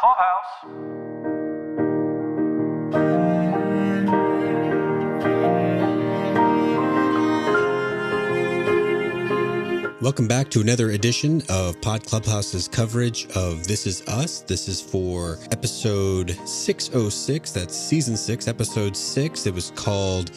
Clubhouse. Welcome back to another edition of Pod Clubhouse's coverage of This Is Us. This is for episode 606. That's season six, episode six. It was called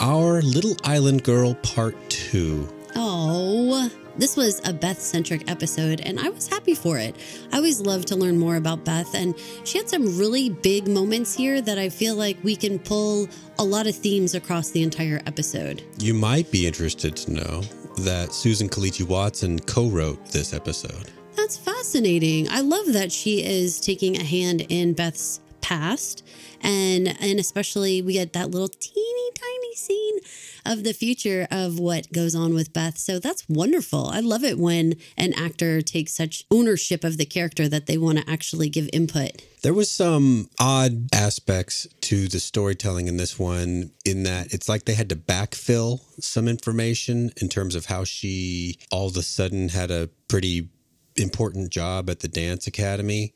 Our Little Island Girl Part Two. Oh, this was a Beth centric episode, and I was happy for it. I always love to learn more about Beth, and she had some really big moments here that I feel like we can pull a lot of themes across the entire episode. You might be interested to know that Susan Kelechi Watson co wrote this episode. That's fascinating. I love that she is taking a hand in Beth's past, and and especially we get that little teeny tiny scene of the future of what goes on with Beth. So that's wonderful. I love it when an actor takes such ownership of the character that they want to actually give input. There was some odd aspects to the storytelling in this one in that it's like they had to backfill some information in terms of how she all of a sudden had a pretty important job at the dance academy.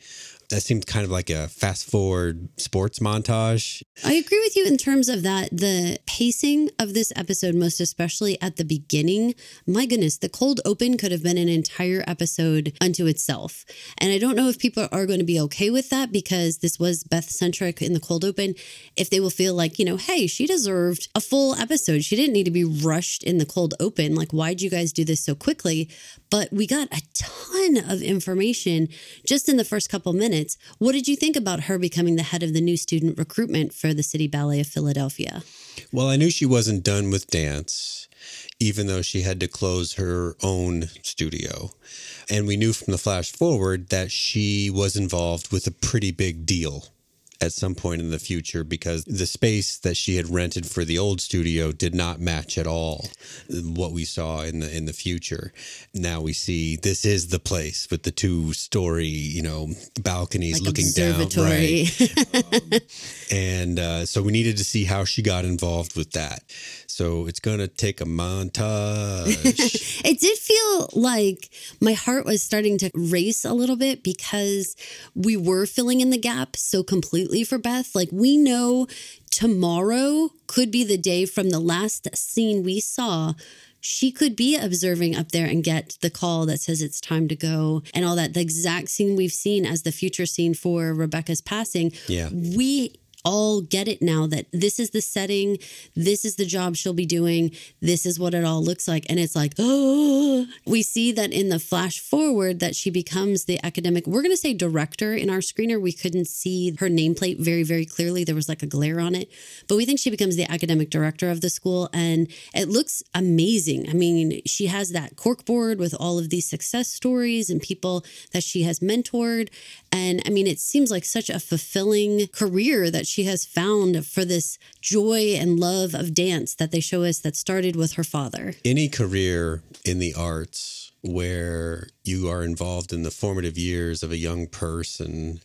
That seemed kind of like a fast forward sports montage. I agree with you in terms of that. The pacing of this episode, most especially at the beginning, my goodness, the cold open could have been an entire episode unto itself. And I don't know if people are going to be okay with that because this was Beth centric in the cold open. If they will feel like, you know, hey, she deserved a full episode. She didn't need to be rushed in the cold open. Like, why'd you guys do this so quickly? But we got a ton of information just in the first couple minutes. What did you think about her becoming the head of the new student recruitment for the City Ballet of Philadelphia? Well, I knew she wasn't done with dance, even though she had to close her own studio. And we knew from the flash forward that she was involved with a pretty big deal at some point in the future because the space that she had rented for the old studio did not match at all what we saw in the in the future. Now we see this is the place with the two story, you know, balconies Like looking down, right? Um, and uh, so we needed to see how she got involved with that. So it's to take a montage. It did feel like my heart was starting to race a little bit because we were filling in the gap so completely for Beth. Like, we know tomorrow could be the day from the last scene we saw. She could be observing up there and get the call that says it's time to go and all that. The exact scene we've seen as the future scene for Rebecca's passing. Yeah. We all get it now that this is the setting, this is the job she'll be doing, this is what it all looks like. And it's like, oh, we see that in the flash forward that she becomes the academic, we're going to say director in our screener. We couldn't see her nameplate very, very clearly. There was like a glare on it, but we think she becomes the academic director of the school. And it looks amazing. I mean, she has that corkboard with all of these success stories and people that she has mentored. And I mean, it seems like such a fulfilling career that she has found for this joy and love of dance that they show us that started with her father. Any career in the arts where you are involved in the formative years of a young person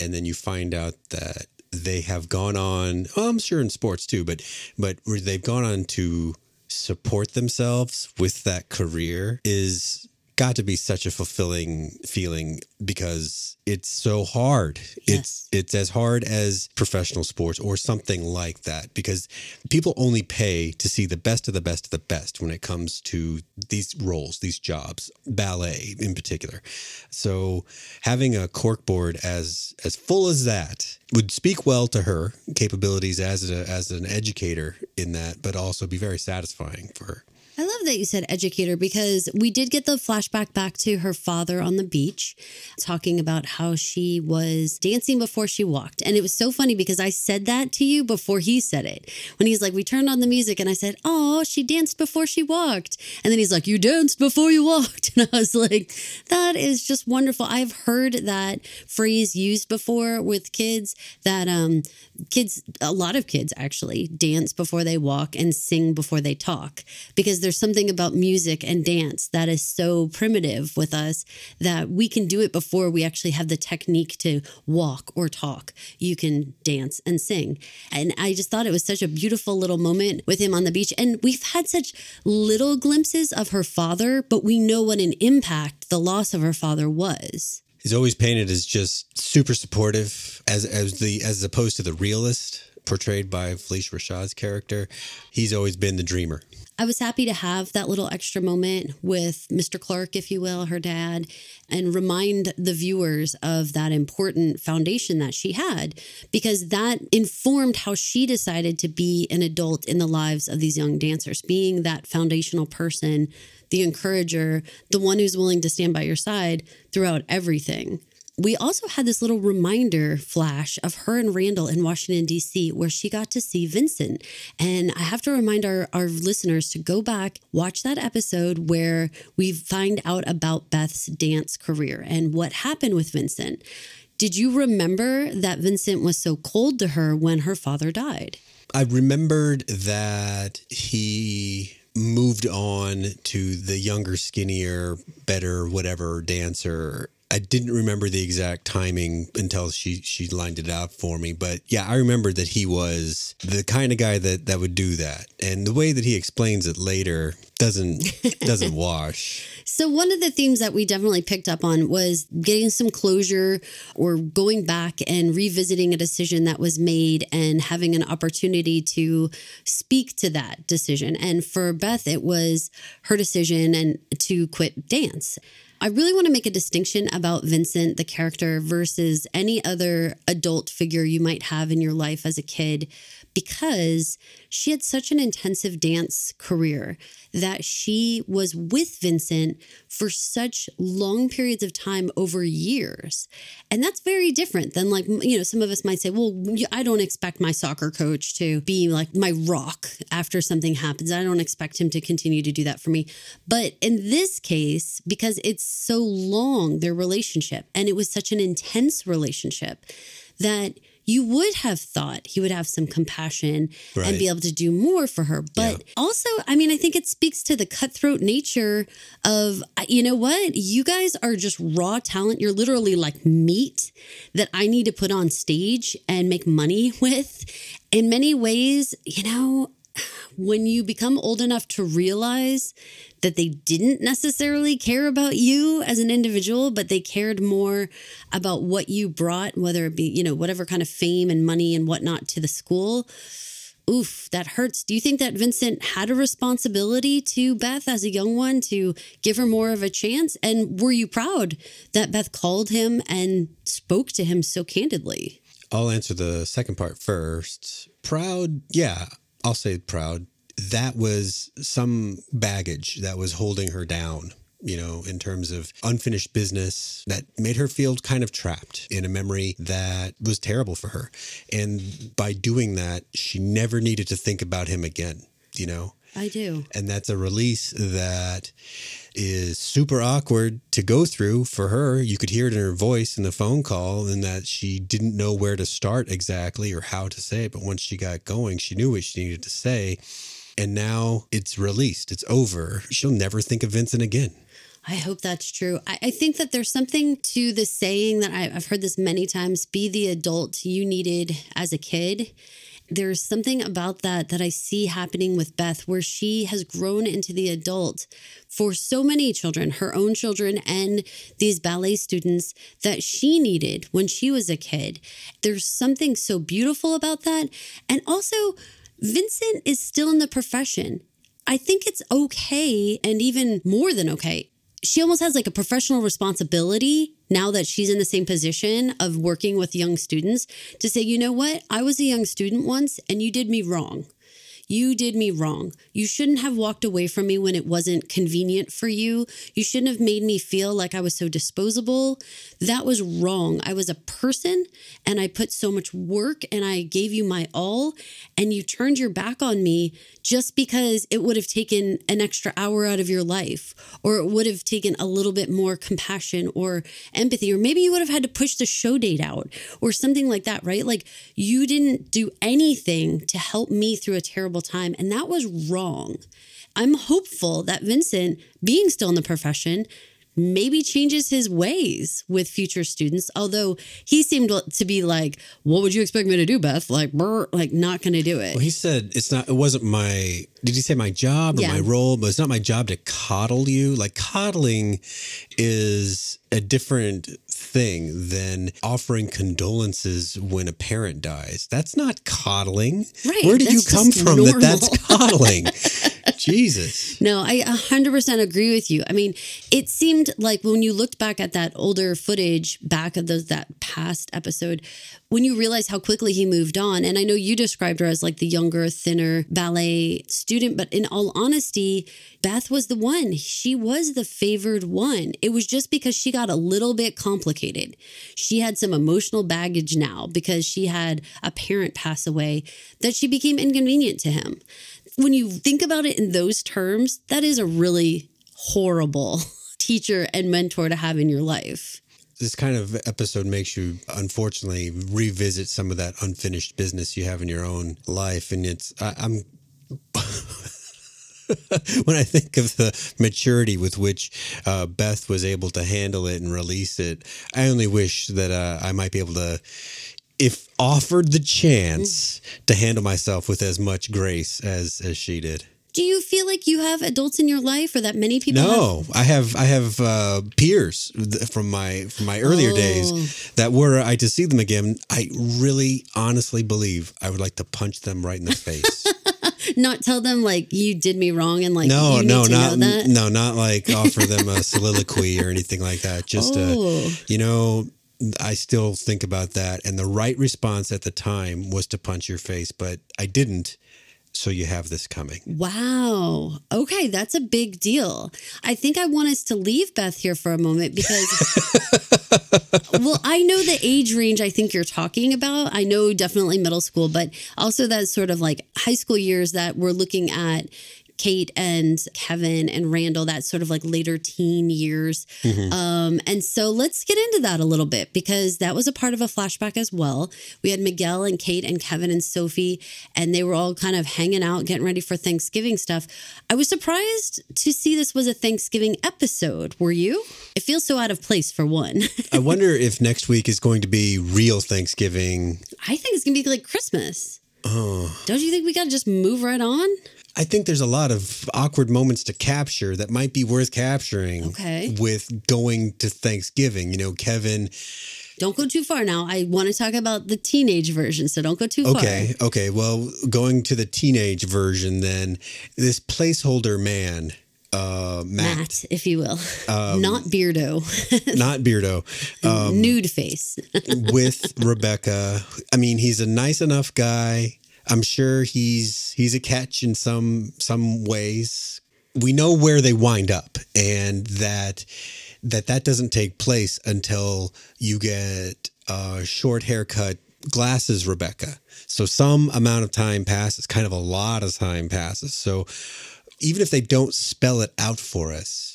and then you find out that they have gone on well, i'm sure in sports too but but they've gone on to support themselves with that career is got to be such a fulfilling feeling because it's so hard. It's it's as hard as professional sports or something like that because people only pay to see the best of the best of the best when it comes to these roles, these jobs, ballet in particular. So having a corkboard as as full as that would speak well to her capabilities as a, as an educator in that, but also be very satisfying for her. I love that you said educator because we did get the flashback back to her father on the beach talking about how she was dancing before she walked. And it was so funny because I said that to you before he said it. When he's like, we turned on the music and I said, Oh, she danced before she walked. And then he's like, You danced before you walked. And I was like, That is just wonderful. I've heard that phrase used before with kids that um kids a lot of kids actually dance before they walk and sing before they talk because there's something about music and dance that is so primitive with us that we can do it before we actually have the technique to walk or talk you can dance and sing and i just thought it was such a beautiful little moment with him on the beach and we've had such little glimpses of her father but we know what an impact the loss of her father was He's always painted as just super supportive, as as the as opposed to the realist portrayed by Phylicia Rashad's character. He's always been the dreamer. I was happy to have that little extra moment with Mr. Clark, if you will, her dad, and remind the viewers of that important foundation that she had, because that informed how she decided to be an adult in the lives of these young dancers, being that foundational person, the encourager, the one who's willing to stand by your side throughout everything we also had this little reminder flash of her and Randall in Washington, D.C., where she got to see Vincent. And I have to remind our, our listeners to go back, watch that episode where we find out about Beth's dance career and what happened with Vincent. Did you remember that Vincent was so cold to her when her father died? I remembered that he moved on to the younger, skinnier, better, whatever dancer I didn't remember the exact timing until she she lined it out for me. But yeah, I remember that he was the kind of guy that that would do that. And the way that he explains it later doesn't doesn't wash. So one of the themes that we definitely picked up on was getting some closure or going back and revisiting a decision that was made and having an opportunity to speak to that decision. And for Beth it was her decision and to quit dance. I really want to make a distinction about Vincent, the character, versus any other adult figure you might have in your life as a kid because she had such an intensive dance career that she was with Vincent for such long periods of time over years. And that's very different than, like, you know, some of us might say, well, I don't expect my soccer coach to be like my rock after something happens. I don't expect him to continue to do that for me. But in this case, because it's so long, their relationship, and it was such an intense relationship that you would have thought he would have some compassion right. and be able to do more for her. But yeah. also, I mean, I think it speaks to the cutthroat nature of, you know what? You guys are just raw talent. You're literally like meat that I need to put on stage and make money with. In many ways, you know, when you become old enough to realize that they didn't necessarily care about you as an individual, but they cared more about what you brought, whether it be, you know, whatever kind of fame and money and whatnot to the school. Oof, that hurts. Do you think that Vincent had a responsibility to Beth as a young one to give her more of a chance? And were you proud that Beth called him and spoke to him so candidly? I'll answer the second part first. Proud, yeah, I'll say proud. That was some baggage that was holding her down you know, in terms of unfinished business that made her feel kind of trapped in a memory that was terrible for her. And by doing that, she never needed to think about him again, you know? I do. And that's a release that is super awkward to go through for her. You could hear it in her voice in the phone call, and that she didn't know where to start exactly or how to say it. But once she got going, she knew what she needed to say. And now it's released, it's over. She'll never think of Vincent again. I hope that's true. I, I, think that there's something to the saying that I, I've heard this many times be the adult you needed as a kid there's something about that that I see happening with Beth, where she has grown into the adult for so many children, her own children, and these ballet students that she needed when she was a kid. There's something so beautiful about that. And also, Vincent is still in the profession. I think it's okay, and even more than okay, she almost has like a professional responsibility now that she's in the same position of working with young students to say, you know what? I was a young student once and you did me wrong. You did me wrong. You shouldn't have walked away from me when it wasn't convenient for you. You shouldn't have made me feel like I was so disposable. That was wrong. I was a person and I put so much work and I gave you my all, and you turned your back on me just because it would have taken an extra hour out of your life, or it would have taken a little bit more compassion or empathy, or maybe you would have had to push the show date out or something like that, right? Like you didn't do anything to help me through a terrible time. And that was wrong. I'm hopeful that Vincent, being still in the profession, maybe changes his ways with future students. Although he seemed to be like, "What would you expect me to do, Beth?" Like, brr, like not going to do it. Well, he said it's not. It wasn't my. Did he say my job or Yeah. my role? But it's not my job to coddle you. Like coddling is a different thing than offering condolences when a parent dies. That's not coddling. Right, Where did you come from that that's coddling? Jesus. No, I 100% agree with you. I mean, it seemed like when you looked back at that older footage back of those that past episode, when you realize how quickly he moved on, and I know you described her as like the younger, thinner ballet student, but in all honesty, Beth was the one. She was the favored one. It was just because she got a little bit complicated. She had some emotional baggage now because she had a parent pass away that she became inconvenient to him when you think about it in those terms, that is a really horrible teacher and mentor to have in your life. This kind of episode makes you, unfortunately, revisit some of that unfinished business you have in your own life, and it's I, I'm. when I think of the maturity with which uh, Beth was able to handle it and release it, I only wish that uh, I might be able to, if offered the chance, to handle myself with as much grace as as she did. Do you feel like you have adults in your life or that many people have? No, I have I have uh, peers th- from my from my earlier Oh. days that were I to see them again. I really honestly believe I would like to punch them right in the face. Not tell them like you did me wrong and like no, you need no, to not know that. no, not like offer them a soliloquy or anything like that. Just uh, Oh. you know. I still think about that, and the right response at the time was to punch your face, but I didn't. So you have this coming. Wow. Okay, that's a big deal. I think I want us to leave Beth here for a moment because, well, I know the age range I think you're talking about. I know definitely middle school, but also that sort of like high school years that we're looking at. Kate and Kevin and Randall, that sort of like later teen years. Um, and so let's get into that a little bit because that was a part of a flashback as well. We had Miguel and Kate and Kevin and Sophie, and they were all kind of hanging out, getting ready for Thanksgiving stuff. I was surprised to see this was a Thanksgiving episode. Were you? It feels so out of place for one. I wonder if next week is going to be real Thanksgiving I think it's going to be like Christmas. Oh, Don't you think we got to just move right on? I think there's a lot of awkward moments to capture that might be worth capturing. Okay. With going to Thanksgiving, you know, Kevin. Don't go too far now. I want to talk about the teenage version, so don't go too far. Okay, okay. Well, going to the teenage version, then this placeholder man, uh, Matt, Matt, if you will, Um, not Beardo, not Beardo, um, nude face. with Rebecca. I mean, he's a nice enough guy. I'm sure he's he's a catch in some some ways. We know where they wind up, and that that that doesn't take place until you get a short haircut, glasses, Rebecca. So some amount of time passes, kind of a lot of time passes. So even if they don't spell it out for us,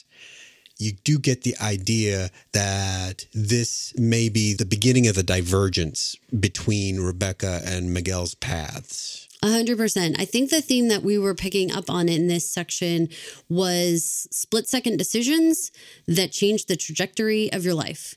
you do get the idea that this may be the beginning of the divergence between Rebecca and Miguel's paths. A hundred percent. I think the theme that we were picking up on in this section was split second decisions that change the trajectory of your life.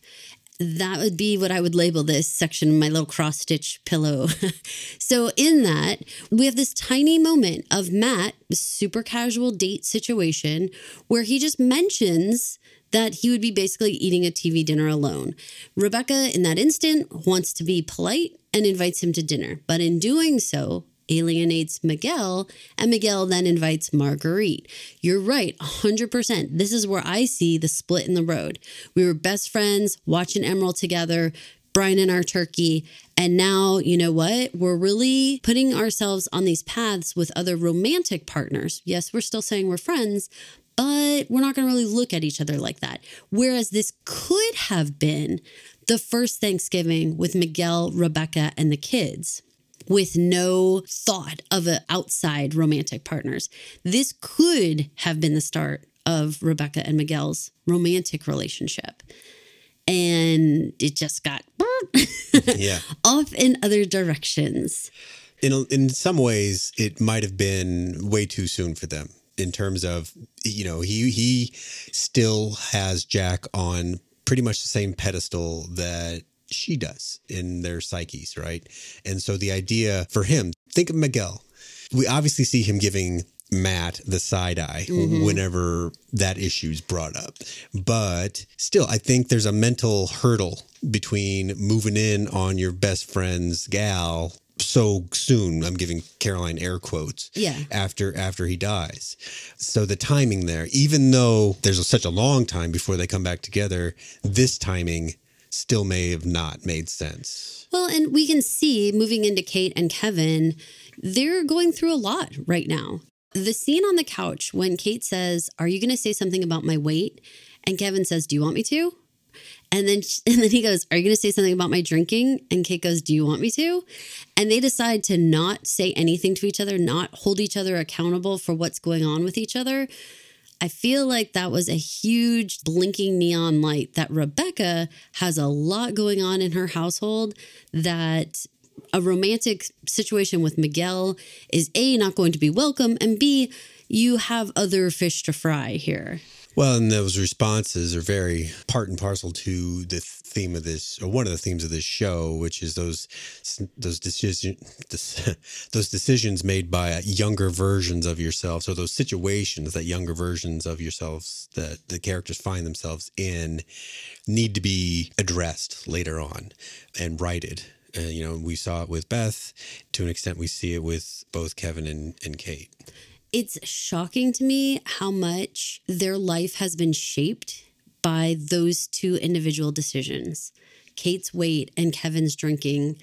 That would be what I would label this section, my little cross stitch pillow. so, in that, we have this tiny moment of Matt, super casual date situation, where he just mentions that he would be basically eating a TV dinner alone. Rebecca, in that instant, wants to be polite and invites him to dinner. But in doing so, alienates Miguel, and Miguel then invites Marguerite. You're right, 100%. This is where I see the split in the road. We were best friends, watching Emeril together, Brian and our turkey. And now, you know what? We're really putting ourselves on these paths with other romantic partners. Yes, we're still saying we're friends, but we're not going to really look at each other like that. Whereas this could have been the first Thanksgiving with Miguel, Rebecca, and the kids with no thought of a outside romantic partners. This could have been the start of Rebecca and Miguel's romantic relationship. And it just got Yeah. off in other directions. In, in some ways, it might have been way too soon for them in terms of you know he he still has Jack on pretty much the same pedestal that she does in their psyches, right? And so the idea for him, think of Miguel. We obviously see him giving Matt the side eye Mm-hmm. whenever that issue is brought up. But still, I think there's a mental hurdle between moving in on your best friend's gal so soon. I'm giving Caroline air quotes. Yeah. After after he dies. So the timing there, even though there's such a long time before they come back together, this timing still may have not made sense. Well, and we can see moving into Kate and Kevin, they're going through a lot right now. The scene on the couch when Kate says, "Are you going to say something about my weight?" and Kevin says, "Do you want me to?" And then and then he goes, "Are you going to say something about my drinking?" and Kate goes, "Do you want me to?" And they decide to not say anything to each other, not hold each other accountable for what's going on with each other. I feel like that was a huge blinking neon light that Rebecca has a lot going on in her household that a romantic situation with Miguel is A, not going to be welcome, and B, you have other fish to fry here. Well, and those responses are very part and parcel to the theme of this, or one of the themes of this show, which is those those decision those decisions made by younger versions of yourselves, or those situations that younger versions of yourselves that the characters find themselves in need to be addressed later on and righted. Uh, you know, we saw it with Beth. To an extent, we see it with both Kevin and, and Kate. It's shocking to me how much their life has been shaped by those two individual decisions. Kate's weight and Kevin's drinking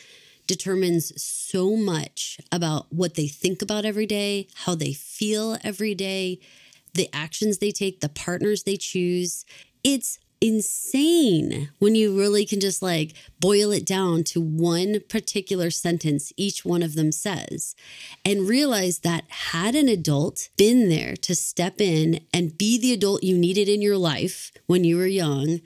determines so much about what they think about every day, how they feel every day, the actions they take, the partners they choose. It's insane when you really can just like boil it down to one particular sentence each one of them says and realize that had an adult been there to step in and be the adult you needed in your life when you were young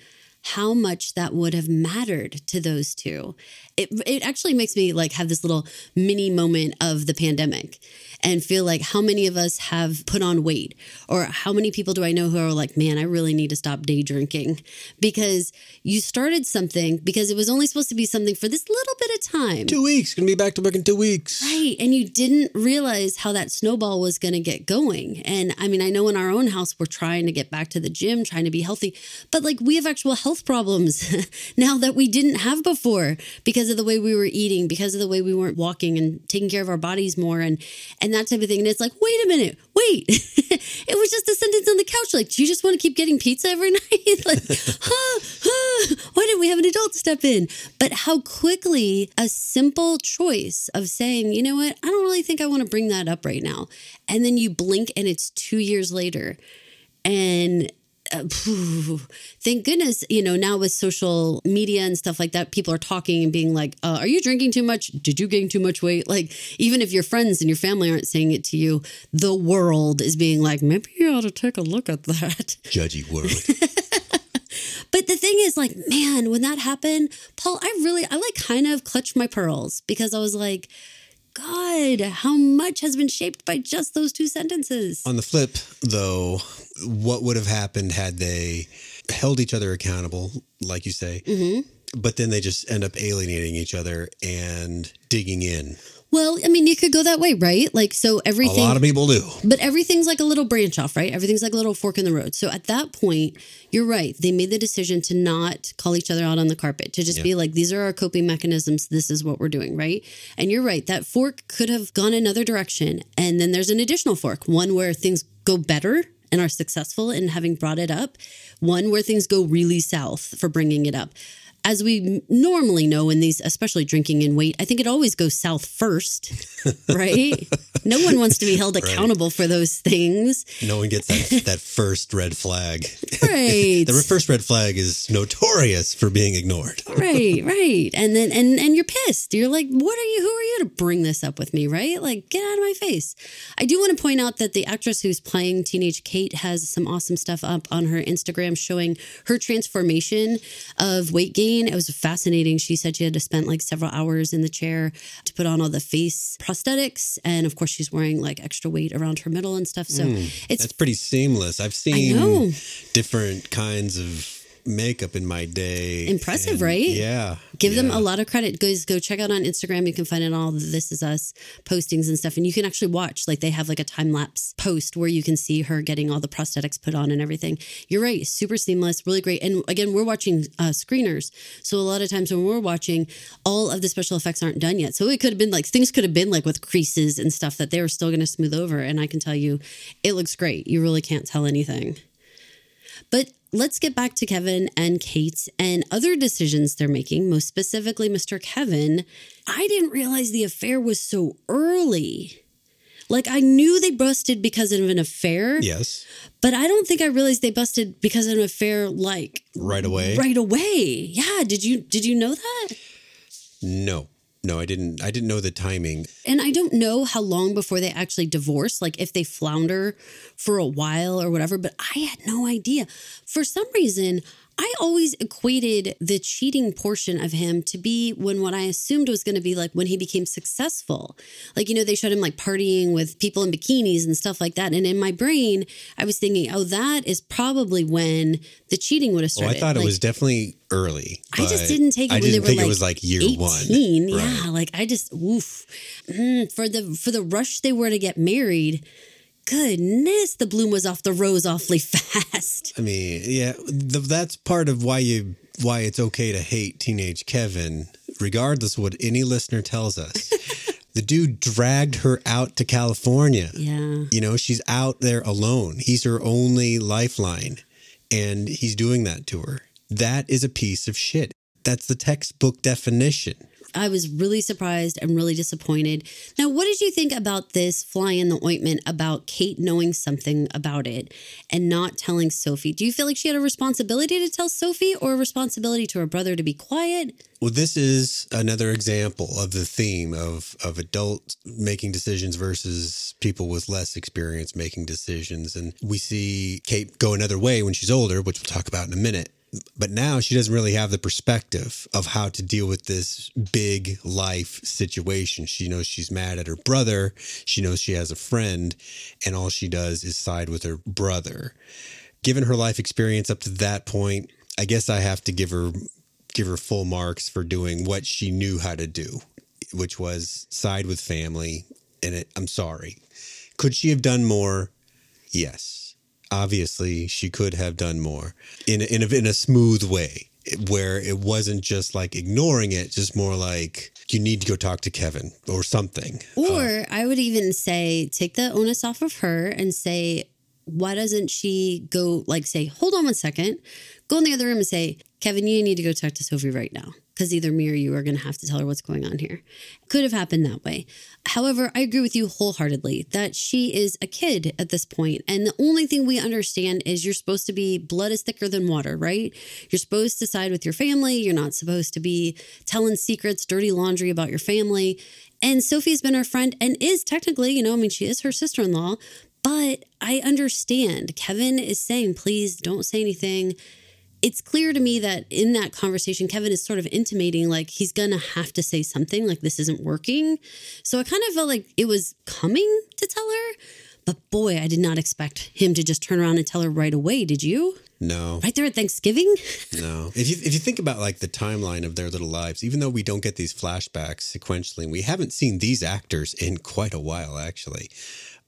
how much that would have mattered to those two. It it actually makes me like have this little mini moment of the pandemic and feel like how many of us have put on weight or how many people do I know who are like, "Man, I really need to stop day drinking." Because you started something because it was only supposed to be something for this little bit of time. Two weeks, gonna be back to work in two weeks. Right. And you didn't realize how that snowball was going to get going. And I mean, I know in our own house, we're trying to get back to the gym, trying to be healthy, but like we have actual health problems now that we didn't have before because of the way we were eating, because of the way we weren't walking and taking care of our bodies more and, and that type of thing. And it's like, wait a minute, wait. it was just a sentence on the couch. Like, do you just want to keep getting pizza every night? like, huh, huh, why didn't we have an adult step in? But how quickly a simple choice of saying, you know what, I don't really think I want to bring that up right now. And then you blink and it's two years later. And uh, thank goodness, you know, now with social media and stuff like that, people are talking and being like, uh, Are you drinking too much? Did you gain too much weight? Like, even if your friends and your family aren't saying it to you, the world is being like, Maybe you ought to take a look at that. Judgy world. But the thing is, like, man, when that happened, Paul, I really, I like kind of clutched my pearls because I was like, God, how much has been shaped by just those two sentences? On the flip, though, what would have happened had they held each other accountable, like you say, mm-hmm. but then they just end up alienating each other and digging in? Well, I mean, you could go that way, right? Like, so everything. A lot of people do. But everything's like a little branch off, right? Everything's like a little fork in the road. So at that point, you're right. They made the decision to not call each other out on the carpet, to just Yeah. be like, these are our coping mechanisms. This is what we're doing, right? And you're right. That fork could have gone another direction. And then there's an additional fork, one where things go better and are successful in having brought it up, one where things go really south for bringing it up. As we normally know in these, especially drinking and weight, I think it always goes south first, right? no one wants to be held accountable for those things. No one gets that, that first red flag. Right. The first red flag is notorious for being ignored. right, right. And then and and you're pissed. You're like, "What are you who are you to bring this up with me?" Right? Like, get out of my face. I do want to point out that the actress who's playing teenage Kate has some awesome stuff up on her Instagram showing her transformation of weight gain It was fascinating. She said she had to spend like several hours in the chair to put on all the face prosthetics. And of course, she's wearing like extra weight around her middle and stuff. So hmm. it's That's pretty seamless. I've seen different kinds of makeup in my day. Impressive, and right? Yeah. give them a lot of credit. Guys, go check out on Instagram. You can find it all This Is Us postings and stuff. And you can actually watch, like, they have like a time lapse post where you can see her getting all the prosthetics put on and everything. You're right. Super seamless, really great. And again, we're watching uh, screeners. So a lot of times when we're watching, all of the special effects aren't done yet. So it could have been like, things could have been like with creases and stuff that they were still going to smooth over. And I can tell you, it looks great. You really can't tell anything. But let's get back to Kevin and Kate and other decisions they're making, most specifically Mr. Kevin. I didn't realize the affair was so early. Like, I knew they busted because of an affair, Yes. but I don't think I realized they busted because of an affair like Right away. right away. Yeah, did you did you know that? No. No, I didn't I didn't know the timing. And I don't know how long before they actually divorce, like if they flounder for a while or whatever, but I had no idea. For some reason, I always equated the cheating portion of him to be when what I assumed was going to be like when he became successful. Like, you know, they showed him like partying with people in bikinis and stuff like that. And in my brain, I was thinking, oh, that is probably when the cheating would have started. Oh, I thought it was definitely early. I just didn't take it I when didn't they were think like it was like year 18. one. Yeah, like I just oof. Mm, for the for the rush they were to get married. Goodness, the bloom was off the rose awfully fast. I mean, yeah, th- that's part of why you why it's okay to hate teenage Kevin, regardless of what any listener tells us. the dude dragged her out to California. Yeah. You know, she's out there alone. He's her only lifeline, and he's doing that to her. That is a piece of shit. That's the textbook definition. I was really surprised and really disappointed. Now, what did you think about this fly in the ointment about Kate knowing something about it and not telling Sophie? Do you feel like she had a responsibility to tell Sophie or a responsibility to her brother to be quiet? Well, this is another example of the theme of of adults making decisions versus people with less experience making decisions. And we see Kate go another way when she's older, which we'll talk about in a minute. But now she doesn't really have the perspective of how to deal with this big life situation. She knows she's mad at her brother. She knows she has a friend, and all she does is side with her brother. Given her life experience up to that point, I guess I have to give her give her full marks for doing what she knew how to do, which was side with family. And it, I'm sorry. Could she have done more? Yes. Obviously, she could have done more in a, in a, in a smooth way where it wasn't just like ignoring it, just more like you need to go talk to Kevin or something. Uh, or I would even say take the onus off of her and say, why doesn't she go like say, hold on one second, go in the other room and say, Kevin, you need to go talk to Sophie right now. Because either me or you are going to have to tell her what's going on here. Could have happened that way. However, I agree with you wholeheartedly that she is a kid at this point, And the only thing we understand is you're supposed to be blood is thicker than water, right? You're supposed to side with your family. You're not supposed to be telling secrets, dirty laundry about your family. And Sophie's been her friend and is technically, you know, I mean, she is her sister in law, but I understand. Kevin is saying, please don't say anything. It's clear to me that in that conversation, Kevin is sort of intimating like he's to have to say something, like this isn't working. So I kind of felt like it was coming to tell her. But boy, I did not expect him to just turn around and tell her right away. Did you? No, Right there at Thanksgiving? No. If you if you think about like the timeline of their little lives, even though we don't get these flashbacks sequentially, we haven't seen these actors in quite a while actually.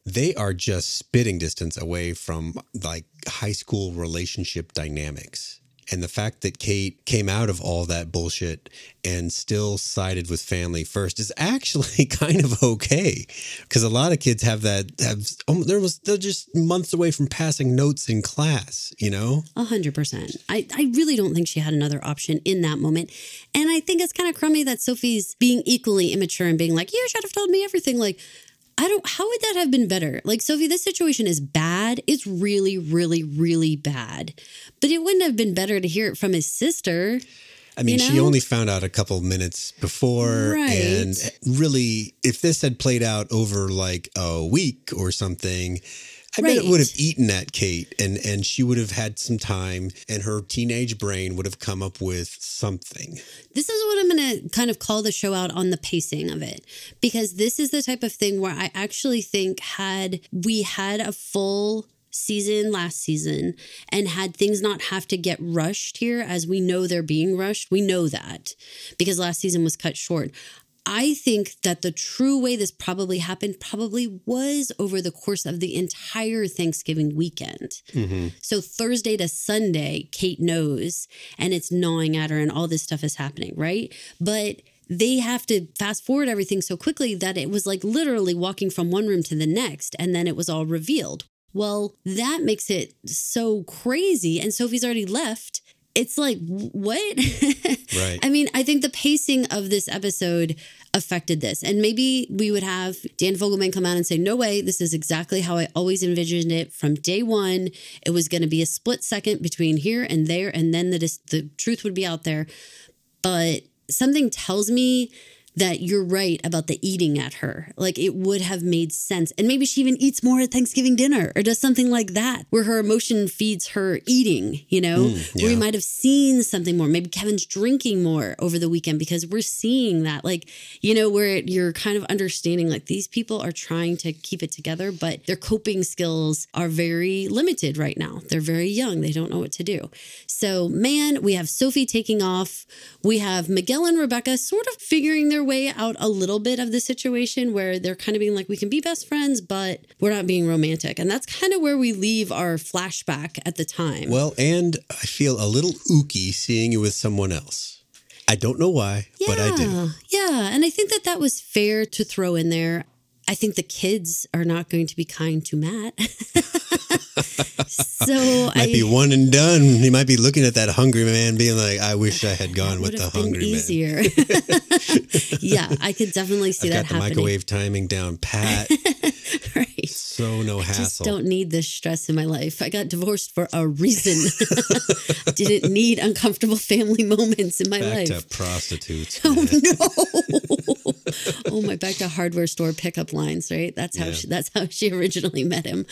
They are just spitting distance away from like high school relationship dynamics. And the fact that Kate came out of all that bullshit and still sided with family first is actually kind of okay. Because a lot of kids have that have um, oh, there was they're just months away from passing notes in class, you know? A hundred percent. I, I really don't think she had another option in that moment. And I think it's kind of crummy that Sophie's being equally immature and being like, You should have told me everything. Like, I don't how would that have been better? Like, Sophie, this situation is bad. It's really, really, really bad. But it wouldn't have been better to hear it from his sister. I mean, You she only found out a couple minutes before. Right. And really, if this had played out over like a week or something, I bet it would have eaten at Kate and and she would have had some time and her teenage brain would have come up with something. This is what I'm going to kind of call the show out on the pacing of it because this is the type of thing where I actually think had we had a full season last season and had things not have to get rushed here as we know they're being rushed. We know that because last season was cut short. I think that the true way this probably happened probably was over the course of the entire Thanksgiving weekend. Mm-hmm. So Thursday to Sunday, Kate knows and it's gnawing at her and all this stuff is happening, right? But they have to fast forward everything so quickly that it was like literally walking from one room to the next and then it was all revealed. Well, that makes it so crazy. And Sophie's already left. It's like, what? Right. I mean, I think the pacing of this episode affected this. And maybe we would have Dan Fogelman come out and say, no way, this is exactly how I always envisioned it from day one. It was going to be a split second between here and there, and then the, the truth would be out there. But something tells me that you're right about the eating at her. Like it would have made sense. And maybe she even eats more at Thanksgiving dinner or does something like that where her emotion feeds her eating, you know? Hmm, where we might have seen something more. Maybe Kevin's drinking more over the weekend because we're seeing that. Like, you know, where you're kind of understanding like these people are trying to keep it together, but their coping skills are very limited right now. They're very young. They don't know what to do. So, man, we have Sophie taking off. We have Miguel and Rebecca sort of figuring their way out a little bit of the situation where they're kind of being like, we can be best friends, but we're not being romantic. And that's kind of where we leave our flashback at the time. Well, and I feel a little ooky seeing you with someone else. I don't know why, but I do. Yeah. And I think that that was fair to throw in there. I think the kids are not going to be kind to Matt. so Might I be one and done. He might be looking at that hungry man, being like, "I wish I had gone with the hungry man." easier. yeah, I could definitely see I've that got the happening. microwave timing down pat. Right. so no hassle. I Just don't need this stress in my life. I got divorced for a reason. Didn't need uncomfortable family moments in my Back life. to prostitutes. Oh no! oh my, back to hardware store pickup lines, right? That's how Yeah. she, that's how she originally met him.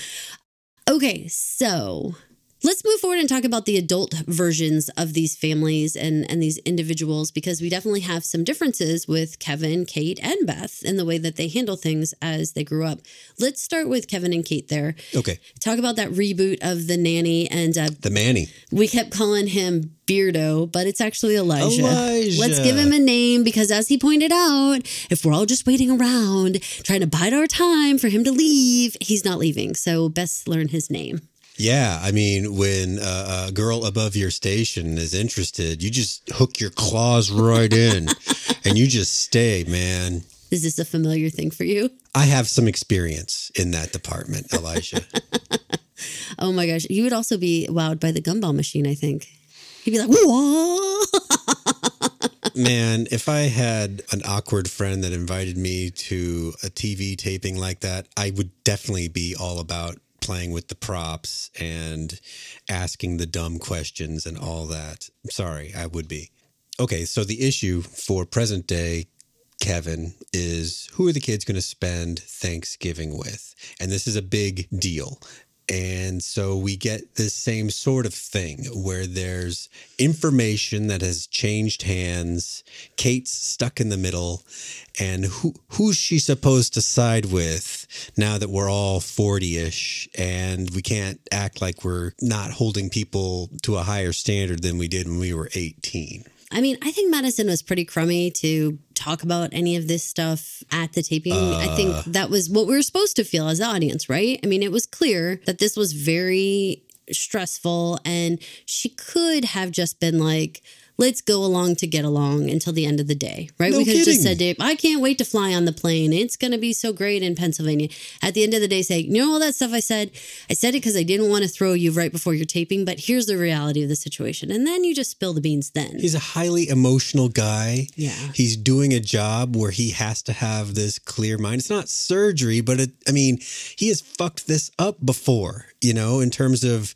Okay, so let's move forward and talk about the adult versions of these families and and these individuals because we definitely have some differences with Kevin, Kate, and Beth in the way that they handle things as they grew up. Let's start with Kevin and Kate. There, Okay, talk about that reboot of the nanny, and uh, the Manny. we kept calling him Beardo, but it's actually Elijah. Elijah. Let's give him a name because, as he pointed out, if we're all just waiting around trying to bide our time for him to leave, he's not leaving. So, best learn his name. Yeah, I mean, when uh, a girl above your station is interested, you just hook your claws right in, and you just stay, man. Is this a familiar thing for you? I have some experience in that department, Elijah. Oh my gosh. You would also be wowed by the gumball machine, I think. He'd be like, whoa. Man, if I had an awkward friend that invited me to a TV taping like that, I would definitely be all about playing with the props and asking the dumb questions and all that. Sorry, I would be. Okay, so the issue for present day Kevin is who are the kids going to spend Thanksgiving with? And this is a big deal. And so we get this same sort of thing where there's information that has changed hands. Kate's stuck in the middle. And who who's she supposed to side with now that we're all 40-ish and we can't act like we're not holding people to a higher standard than we did when we were 18. I mean, I think Madison was pretty crummy to talk about any of this stuff at the taping. I think uh. that was what we were supposed to feel as the audience, right? I mean, it was clear that this was very stressful and she could have just been like, let's go along to get along until the end of the day, right? No we could have just said, Dave, I can't wait to fly on the plane. It's going to be so great in Pennsylvania. At the end of the day, say, you know all that stuff I said? I said it because I didn't want to throw you right before you're taping, but here's the reality of the situation. And then you just spill the beans then. He's a highly emotional guy. Yeah. He's doing a job where he has to have this clear mind. It's not surgery, but it, I mean, he has fucked this up before, you know, in terms of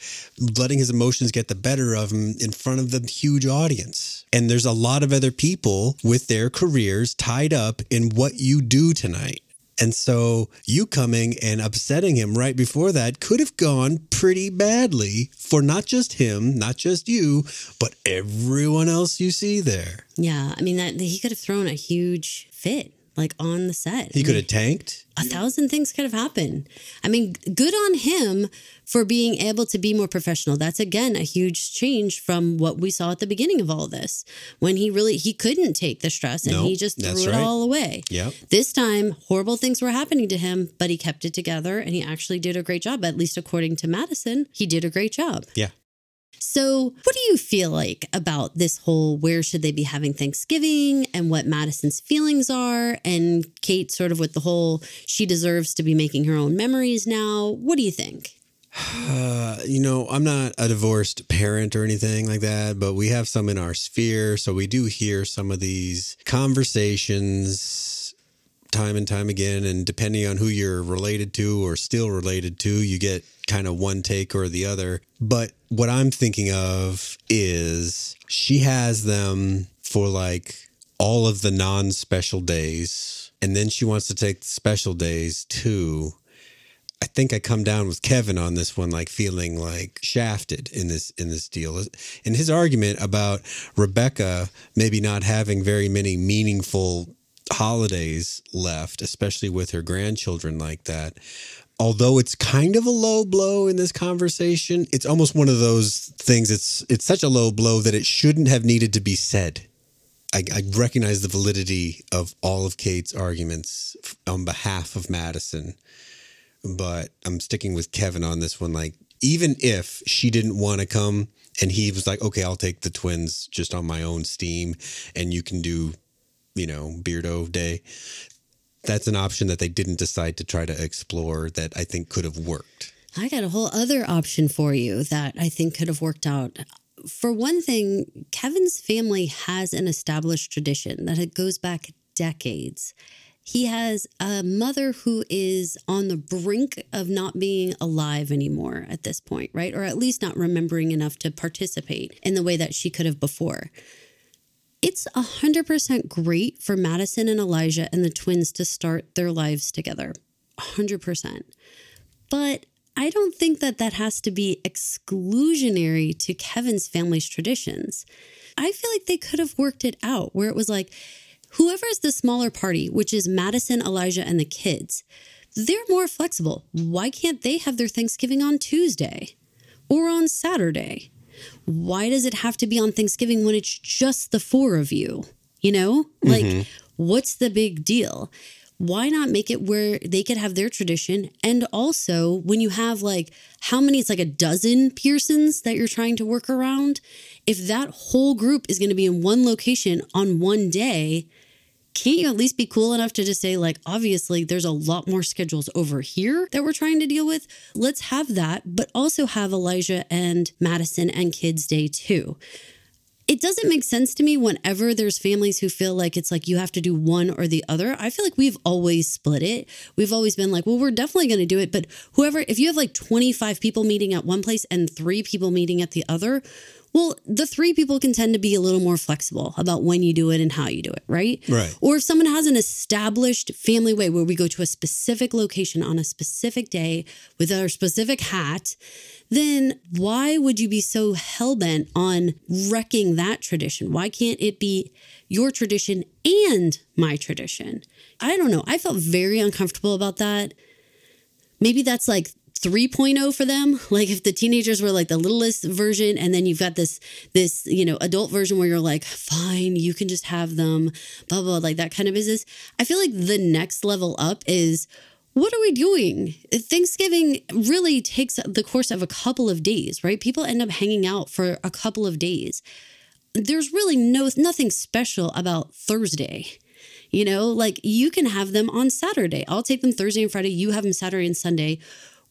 letting his emotions get the better of him in front of the huge audience. And there's a lot of other people with their careers tied up in what you do tonight. And so you coming and upsetting him right before that could have gone pretty badly for not just him, not just you, but everyone else you see there. Yeah, I mean that he could have thrown a huge fit like on the set. He could have tanked. A thousand things could have happened. I mean, good on him for being able to be more professional. That's again a huge change from what we saw at the beginning of all this when he really he couldn't take the stress and No, he just threw it right. all away. Yep. This time, horrible things were happening to him, but he kept it together and he actually did a great job. At least according to Madison, he did a great job. Yeah. So, what do you feel like about this whole where should they be having Thanksgiving and what Madison's feelings are? And Kate, sort of with the whole she deserves to be making her own memories now. What do you think? Uh, you know, I'm not a divorced parent or anything like that, but we have some in our sphere. So we do hear some of these conversations time and time again. And depending on who you're related to or still related to, you get kind of one take or the other. But what I'm thinking of is she has them for like all of the non special days. And then she wants to take special days too. I think I come down with Kevin on this one, like feeling like shafted in this in this deal. And his argument about Rebecca maybe not having very many meaningful holidays left, especially with her grandchildren like that. Although it's kind of a low blow in this conversation, it's almost one of those things. It's it's such a low blow that it shouldn't have needed to be said. I, I recognize the validity of all of Kate's arguments on behalf of Madison but I'm sticking with Kevin on this one. Like, even if she didn't want to come and he was like, okay, I'll take the twins just on my own steam and you can do, you know, Beardo Day. That's an option that they didn't decide to try to explore that I think could have worked. I got a whole other option for you that I think could have worked out. For one thing, Kevin's family has an established tradition that it goes back decades. He has a mother who is on the brink of not being alive anymore at this point, right? Or at least not remembering enough to participate in the way that she could have before. It's 100% great for Madison and Elijah and the twins to start their lives together. 100%. But I don't think that that has to be exclusionary to Kevin's family's traditions. I feel like they could have worked it out where it was like, whoever is the smaller party, which is Madison, Elijah, and the kids, they're more flexible. Why can't they have their Thanksgiving on Tuesday or on Saturday? Why does it have to be on Thanksgiving when it's just the four of you? You know, like, mm-hmm. what's the big deal? Why not make it where they could have their tradition? And also, when you have like how many, it's like a dozen Pearsons that you're trying to work around. If that whole group is going to be in one location on one day, can't you at least be cool enough to just say, like, obviously, there's a lot more schedules over here that we're trying to deal with? Let's have that, but also have Elijah and Madison and Kids Day too. It doesn't make sense to me whenever there's families who feel like it's like you have to do one or the other. I feel like we've always split it. We've always been like, well, we're definitely going to do it. But whoever, if you have like 25 people meeting at one place and three people meeting at the other, well, the three people can tend to be a little more flexible about when you do it and how you do it, right? Right. Or if someone has an established family way where we go to a specific location on a specific day with our specific hat, then why would you be so hell bent on wrecking that tradition? Why can't it be your tradition and my tradition? I don't know. I felt very uncomfortable about that. Maybe that's like 3.0 for them. Like if the teenagers were like the littlest version and then you've got this this you know adult version where you're like fine you can just have them blah blah like that kind of business. I feel like the next level up is what are we doing? Thanksgiving really takes the course of a couple of days right? People end up hanging out for a couple of days. There's really no nothing special about thursday you know? Like you can have them on saturday. I'll take them thursday and friday. You have them saturday and sunday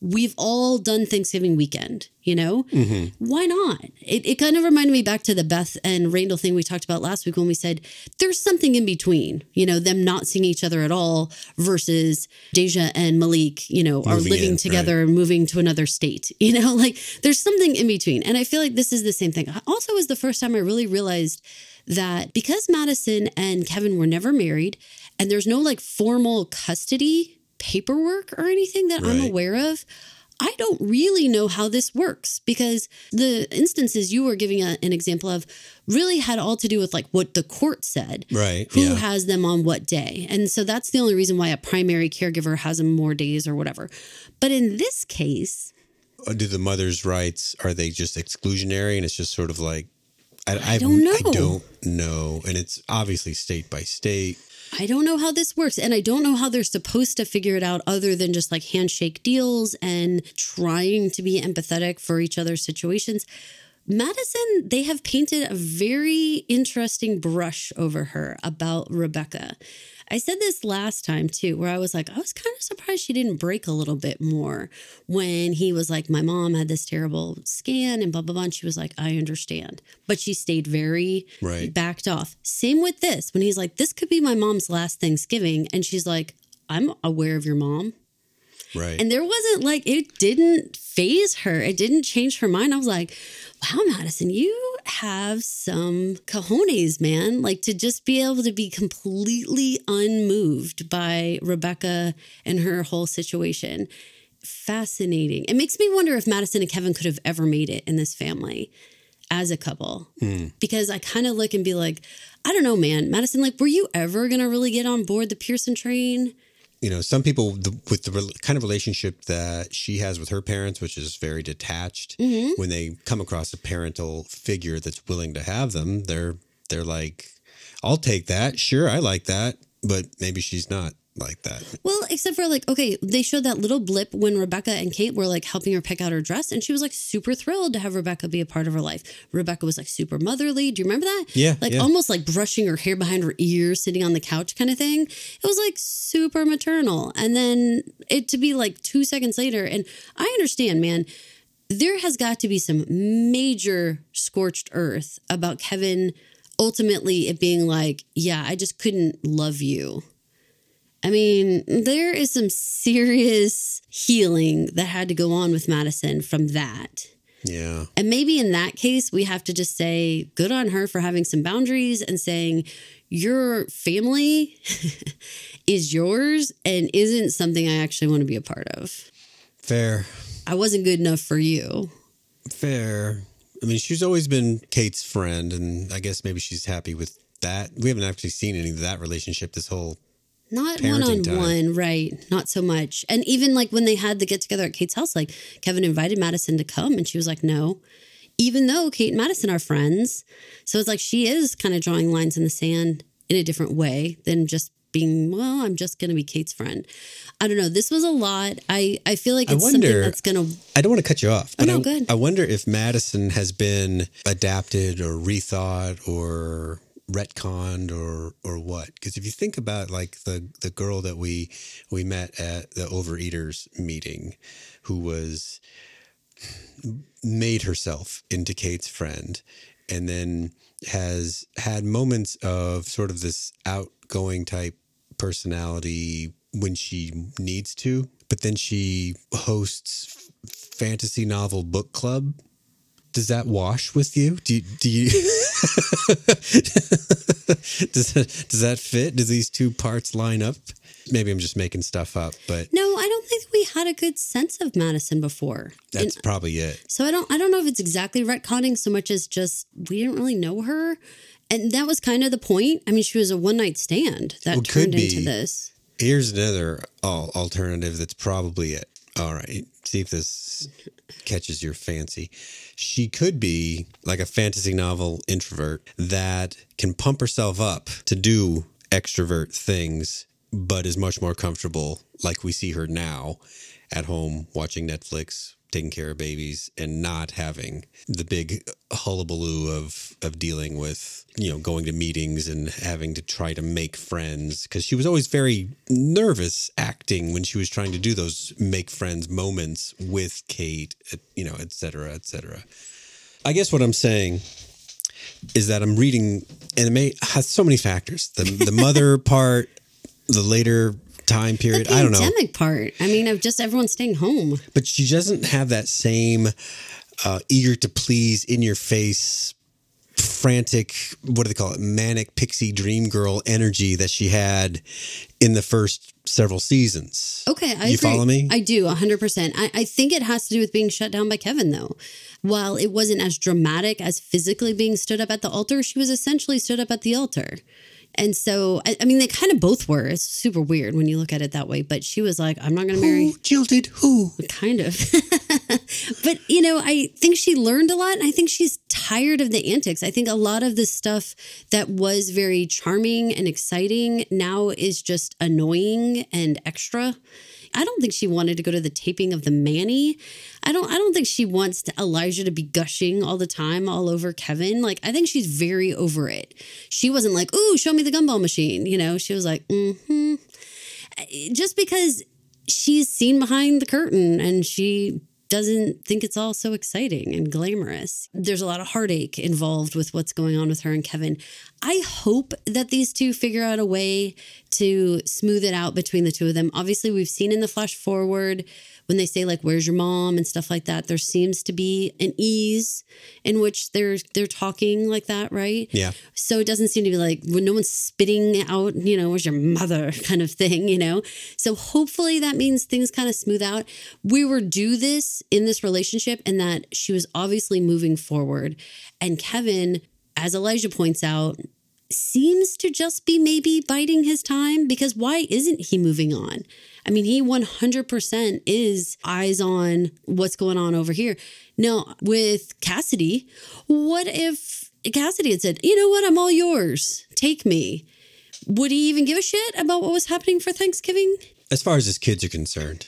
we've all done Thanksgiving weekend, you know? Mm-hmm. Why not? It, it kind of reminded me back to the Beth and Randall thing we talked about last week when we said there's something in between, you know, them not seeing each other at all versus Deja and Malik, you know, are Moving living in, together and moving to another state, you know, like there's something in between. And I feel like this is the same thing. Also, was the first time I really realized that because Madison and Kevin were never married and there's no like formal custody paperwork or anything that I'm aware of. I don't really know how this works because the instances you were giving a, an example of really had all to do with like what the court said. Right. Who yeah. has them on what day. And so that's the only reason why a primary caregiver has them more days or whatever. But in this case, Uh, do the mother's rights are they just exclusionary and it's just sort of like I, I don't know. I don't know, and it's obviously state by state. I don't know how this works. And I don't know how they're supposed to figure it out other than just like handshake deals and trying to be empathetic for each other's situations. Madison, they have painted a very interesting brush over her about Rebecca. I said this last time too, where I was like, I was kind of surprised she didn't break a little bit more when he was like, My mom had this terrible scan and blah, blah, blah. And she was like, I understand. But she stayed very Right. backed off. Same with this when he's like, This could be my mom's last Thanksgiving. And she's like, I'm aware of your mom. Right. And there wasn't like, it didn't faze her. It didn't change her mind. I was like, wow, Madison, you have some cojones, man. Like to just be able to be completely unmoved by Rebecca and her whole situation. Fascinating. It makes me wonder if Madison and Kevin could have ever made it in this family as a couple. Hmm. Because I kind of look and be like, I don't know, man. Madison, like, were you ever going to really get on board the Pearson train? You know, some people the, with the kind of relationship that she has with her parents, which is very detached, Mm-hmm. when they come across a parental figure that's willing to have them, they're they're like, "I'll take that. Sure, I like that." But maybe she's not like that. Well, except for like, okay, they showed that little blip when Rebecca and Kate were like helping her pick out her dress, and she was like super thrilled to have Rebecca be a part of her life. Rebecca was like super motherly. Do you remember that? Yeah, Like yeah. almost like brushing her hair behind her ears, sitting on the couch kind of thing. It was like super maternal. And then it to be like two seconds later, and I understand, man. There has got to be some major scorched earth about Kevin ultimately it being like, yeah, I just couldn't love you. I mean, there is some serious healing that had to go on with Madison from that. Yeah, And maybe in that case, we have to just say good on her for having some boundaries and saying your family is yours and isn't something I actually want to be a part of. fair, I wasn't good enough for you. fair. I mean, she's always been Kate's friend, and I guess maybe she's happy with that. We haven't actually seen any of that relationship this whole. Not one on one, right? Not so much. And even like when they had the get together at Kate's house, like Kevin invited Madison to come and she was like, no. Even though Kate and Madison are friends. So it's like she is kind of drawing lines in the sand in a different way than just being, well, I'm just going to be Kate's friend. I don't know. This was a lot. I, I feel like it's something that's going to, I don't want to cut you off, oh, but no, I, go ahead. I wonder if Madison has been adapted or rethought or retconned or or what? Because if you think about like the the girl that we we met at the overeaters meeting, who was made herself into Kate's friend, and then has had moments of sort of this outgoing type personality when she needs to, but then she hosts fantasy novel book club. Does that wash with you? Do you, do you does that, does that fit? Do these two parts line up? Maybe I'm just making stuff up, but no, I don't think we had a good sense of Madison before. And that's probably it. So I don't I don't know if it's exactly retconning so much as just we didn't really know her. And that was kind of the point. I mean, she was a one night stand that Well, turned into this. Here's another al- alternative that's probably it. All right, see if this catches your fancy. She could be like a fantasy novel introvert that can pump herself up to do extrovert things, but is much more comfortable, like we see her now, at home watching Netflix, taking care of babies and not having the big hullabaloo of of dealing with you know going to meetings and having to try to make friends because she was always very nervous acting when she was trying to do those make friends moments with Kate, you know, et cetera, et cetera. I guess what I'm saying is that I'm reading, and it may has so many factors. The the mother part, the later time period. I don't know. pandemic part. I mean, of just everyone staying home. But she doesn't have that same uh, eager to please, in your face, frantic. What do they call it? Manic pixie dream girl energy that she had in the first several seasons. Okay, I you agree. follow me? I do, 100%. I, I think it has to do with being shut down by Kevin, though. While it wasn't as dramatic as physically being stood up at the altar, she was essentially stood up at the altar. And so, I, I mean, they kind of both were. It's super weird when you look at it that way. But she was like, I'm not going to marry. Who jilted who? Kind of. but, you know, I think she learned a lot. And I think she's tired of the antics. I think a lot of the stuff that was very charming and exciting now is just annoying and extra. I don't think she wanted to go to the taping of the Manny. I don't I don't think she wants to, Elijah to be gushing all the time all over Kevin. Like I think she's very over it. She wasn't like, "Ooh, show me the gumball machine." You know, she was like, "Mhm." Just because she's seen behind the curtain and she doesn't think it's all so exciting and glamorous. There's a lot of heartache involved with what's going on with her and Kevin. I hope that these two figure out a way to smooth it out between the two of them. Obviously, we've seen in the flash forward when they say like where's your mom? and stuff like that there seems to be an ease in which they're they're talking like that right? Yeah. so it doesn't seem to be like when no one's spitting out you know where's your mother? kind of thing you know? So hopefully that means things kind of smooth out. We were due this in this relationship and that she was obviously moving forward. And kevin as elijah points out seems to just be maybe biding his time because why isn't he moving on? I mean, he 100% is eyes on what's going on over here. Now, with Cassidy, what if Cassidy had said, you know what, I'm all yours, take me? Would he even give a shit about what was happening for Thanksgiving? As far as his kids are concerned,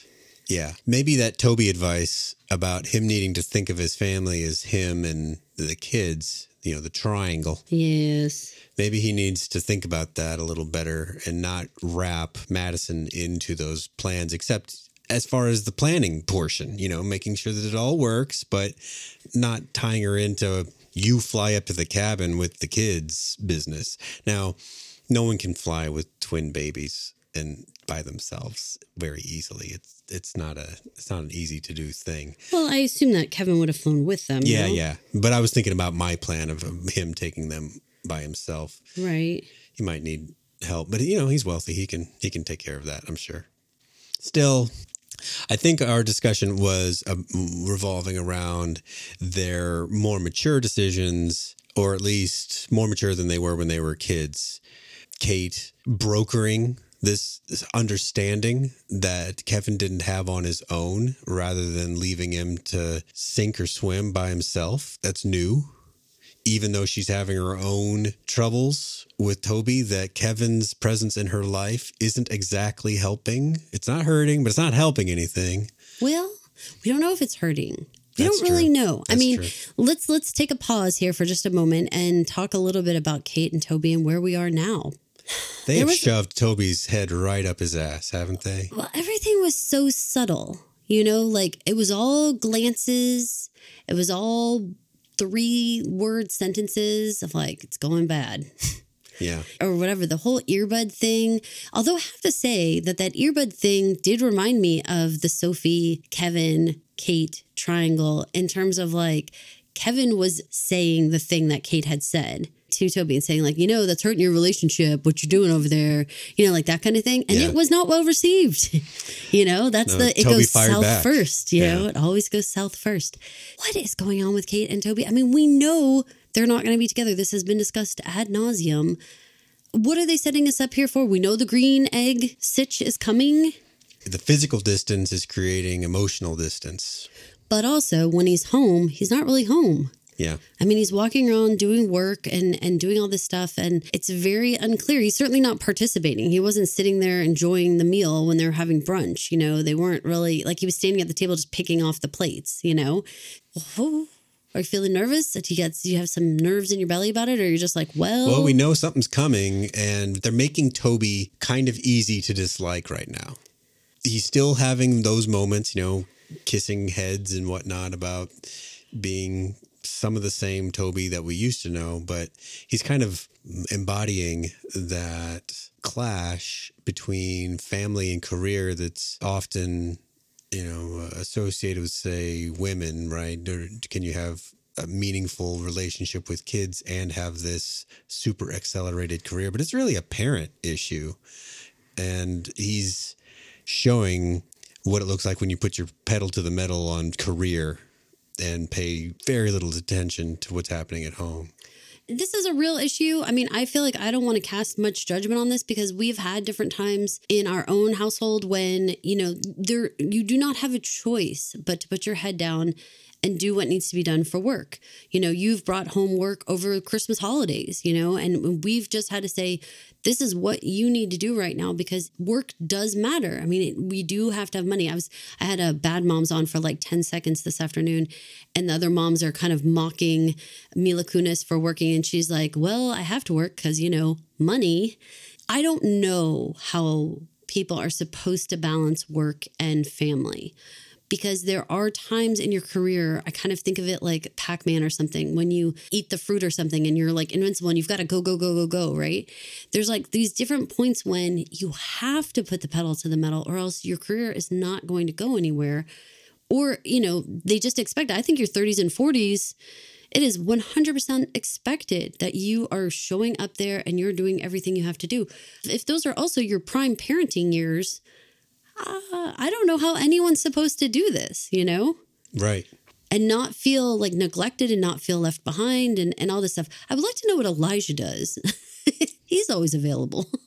yeah. Maybe that Toby advice about him needing to think of his family as him and the kids, you know, the triangle. Yes. Maybe he needs to think about that a little better and not wrap Madison into those plans, except as far as the planning portion, you know, making sure that it all works, but not tying her into you fly up to the cabin with the kids business. Now, no one can fly with twin babies and by themselves very easily. It's it's not a it's not an easy to do thing. Well, I assume that Kevin would have flown with them. Yeah, no? yeah. But I was thinking about my plan of him taking them by himself. Right. He might need help, but you know, he's wealthy. He can he can take care of that, I'm sure. Still, I think our discussion was uh, revolving around their more mature decisions or at least more mature than they were when they were kids. Kate brokering this, this understanding that Kevin didn't have on his own rather than leaving him to sink or swim by himself. That's new. Even though she's having her own troubles with Toby, that Kevin's presence in her life isn't exactly helping. It's not hurting, but it's not helping anything. Well, we don't know if it's hurting. We That's don't really true. know. I mean, true. let's let's take a pause here for just a moment and talk a little bit about Kate and Toby and where we are now. They have was- shoved Toby's head right up his ass, haven't they? Well, everything was so subtle. You know, like it was all glances. It was all three word sentences of like it's going bad. Yeah. or whatever the whole earbud thing although i have to say that that earbud thing did remind me of the sophie kevin kate triangle in terms of like kevin was saying the thing that kate had said to toby and saying like you know that's hurting your relationship what you're doing over there you know like that kind of thing and Yeah. it was not well received you know that's No, the it Toby goes south back. first you know it always goes south first what is going on with kate and toby i mean we know they're not going to be together this has been discussed ad nauseum what are they setting us up here for? We know the green egg sitch is coming, The physical distance is creating emotional distance. but also when he's home, he's not really home. Yeah. I mean, he's walking around doing work and and doing all this stuff, and it's very unclear. He's certainly not participating. He wasn't sitting there enjoying the meal when they're having brunch. You know, they weren't really like he was standing at the table just picking off the plates. You know, oh, are you feeling nervous? Do you do you have some nerves in your belly about it, or you're just like, well, Well, we know something's coming, and they're making Toby kind of easy to dislike right now. He's still having those moments, you know, kissing heads and whatnot about being some of the same Toby that we used to know, but he's kind of embodying that clash between family and career that's often, you know, associated with, say, women, right? Or can you have a meaningful relationship with kids and have this super accelerated career? But it's really a parent issue. And he's showing what it looks like when you put your pedal to the metal on career and pay very little attention to what's happening at home. this is a real issue. I mean, I feel like I don't want to cast much judgment on this because we've had different times in our own household when, you know, there you do not have a choice but to put your head down and do what needs to be done for work. You know, you've brought home work over Christmas holidays, you know, and we've just had to say this is what you need to do right now because work does matter. I mean, it, we do have to have money. I was I had a bad moms on for like 10 seconds this afternoon and the other moms are kind of mocking Mila Kunis for working and she's like, "Well, I have to work cuz you know, money." I don't know how people are supposed to balance work and family because there are times in your career, I kind of think of it like Pac Man or something, when you eat the fruit or something and you're like invincible and you've got to go, go, go, go, go, right? There's like these different points when you have to put the pedal to the metal or else your career is not going to go anywhere. Or, you know, they just expect, I think your 30s and 40s, it is 100% expected that you are showing up there and you're doing everything you have to do. If those are also your prime parenting years, uh, I don't know how anyone's supposed to do this, you know? Right. And not feel like neglected and not feel left behind and, and all this stuff. I would like to know what Elijah does. He's always available.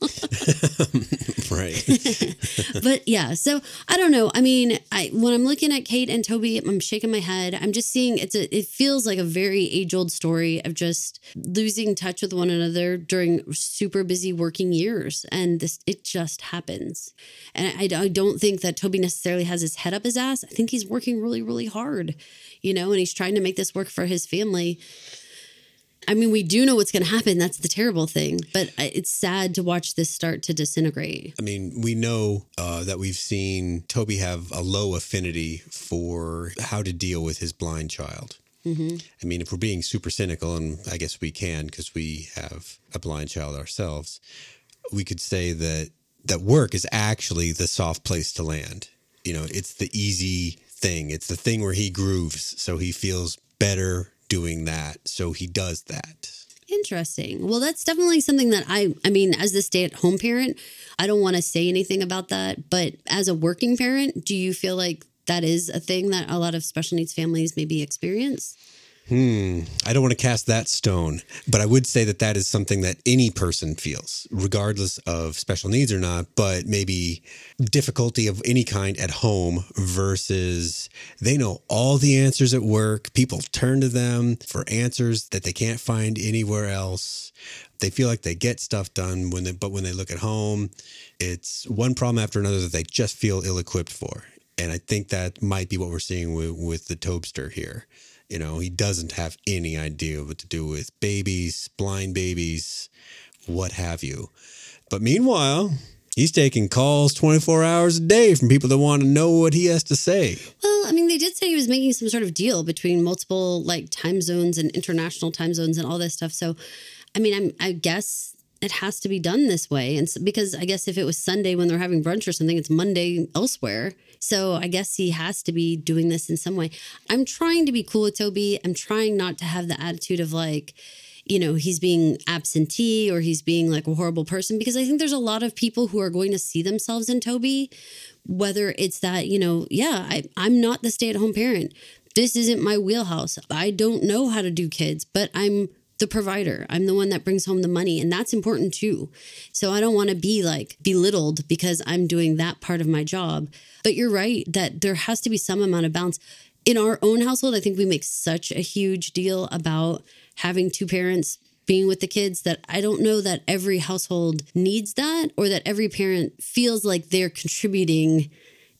right. but yeah, so I don't know. I mean, I when I'm looking at Kate and Toby, I'm shaking my head. I'm just seeing it's a it feels like a very age old story of just losing touch with one another during super busy working years, and this it just happens. And I, I don't think that Toby necessarily has his head up his ass. I think he's working really really hard, you know, and he's trying to make this work for his family. I mean, we do know what's going to happen. That's the terrible thing. But it's sad to watch this start to disintegrate. I mean, we know uh, that we've seen Toby have a low affinity for how to deal with his blind child. Mm-hmm. I mean, if we're being super cynical, and I guess we can because we have a blind child ourselves, we could say that that work is actually the soft place to land. You know, it's the easy thing. It's the thing where he grooves, so he feels better doing that. So he does that. Interesting. Well, that's definitely something that I, I mean, as the stay at home parent, I don't want to say anything about that. But as a working parent, do you feel like that is a thing that a lot of special needs families maybe experience? Hmm. I don't want to cast that stone, but I would say that that is something that any person feels, regardless of special needs or not, but maybe difficulty of any kind at home versus they know all the answers at work. People turn to them for answers that they can't find anywhere else. They feel like they get stuff done when they, but when they look at home, it's one problem after another that they just feel ill equipped for. And I think that might be what we're seeing with, with the Tobster here. You know, he doesn't have any idea what to do with babies, blind babies, what have you. But meanwhile, he's taking calls 24 hours a day from people that want to know what he has to say. Well, I mean, they did say he was making some sort of deal between multiple like time zones and international time zones and all this stuff. So, I mean, I'm, I guess it has to be done this way. And so, because I guess if it was Sunday when they're having brunch or something, it's Monday elsewhere. So I guess he has to be doing this in some way. I'm trying to be cool with Toby. I'm trying not to have the attitude of like, you know, he's being absentee or he's being like a horrible person because I think there's a lot of people who are going to see themselves in Toby, whether it's that, you know, yeah, I, I'm not the stay at home parent. This isn't my wheelhouse. I don't know how to do kids, but I'm the provider. I'm the one that brings home the money, and that's important too. So I don't want to be like belittled because I'm doing that part of my job. But you're right that there has to be some amount of balance. in our own household, I think we make such a huge deal about having two parents being with the kids that I don't know that every household needs that or that every parent feels like they're contributing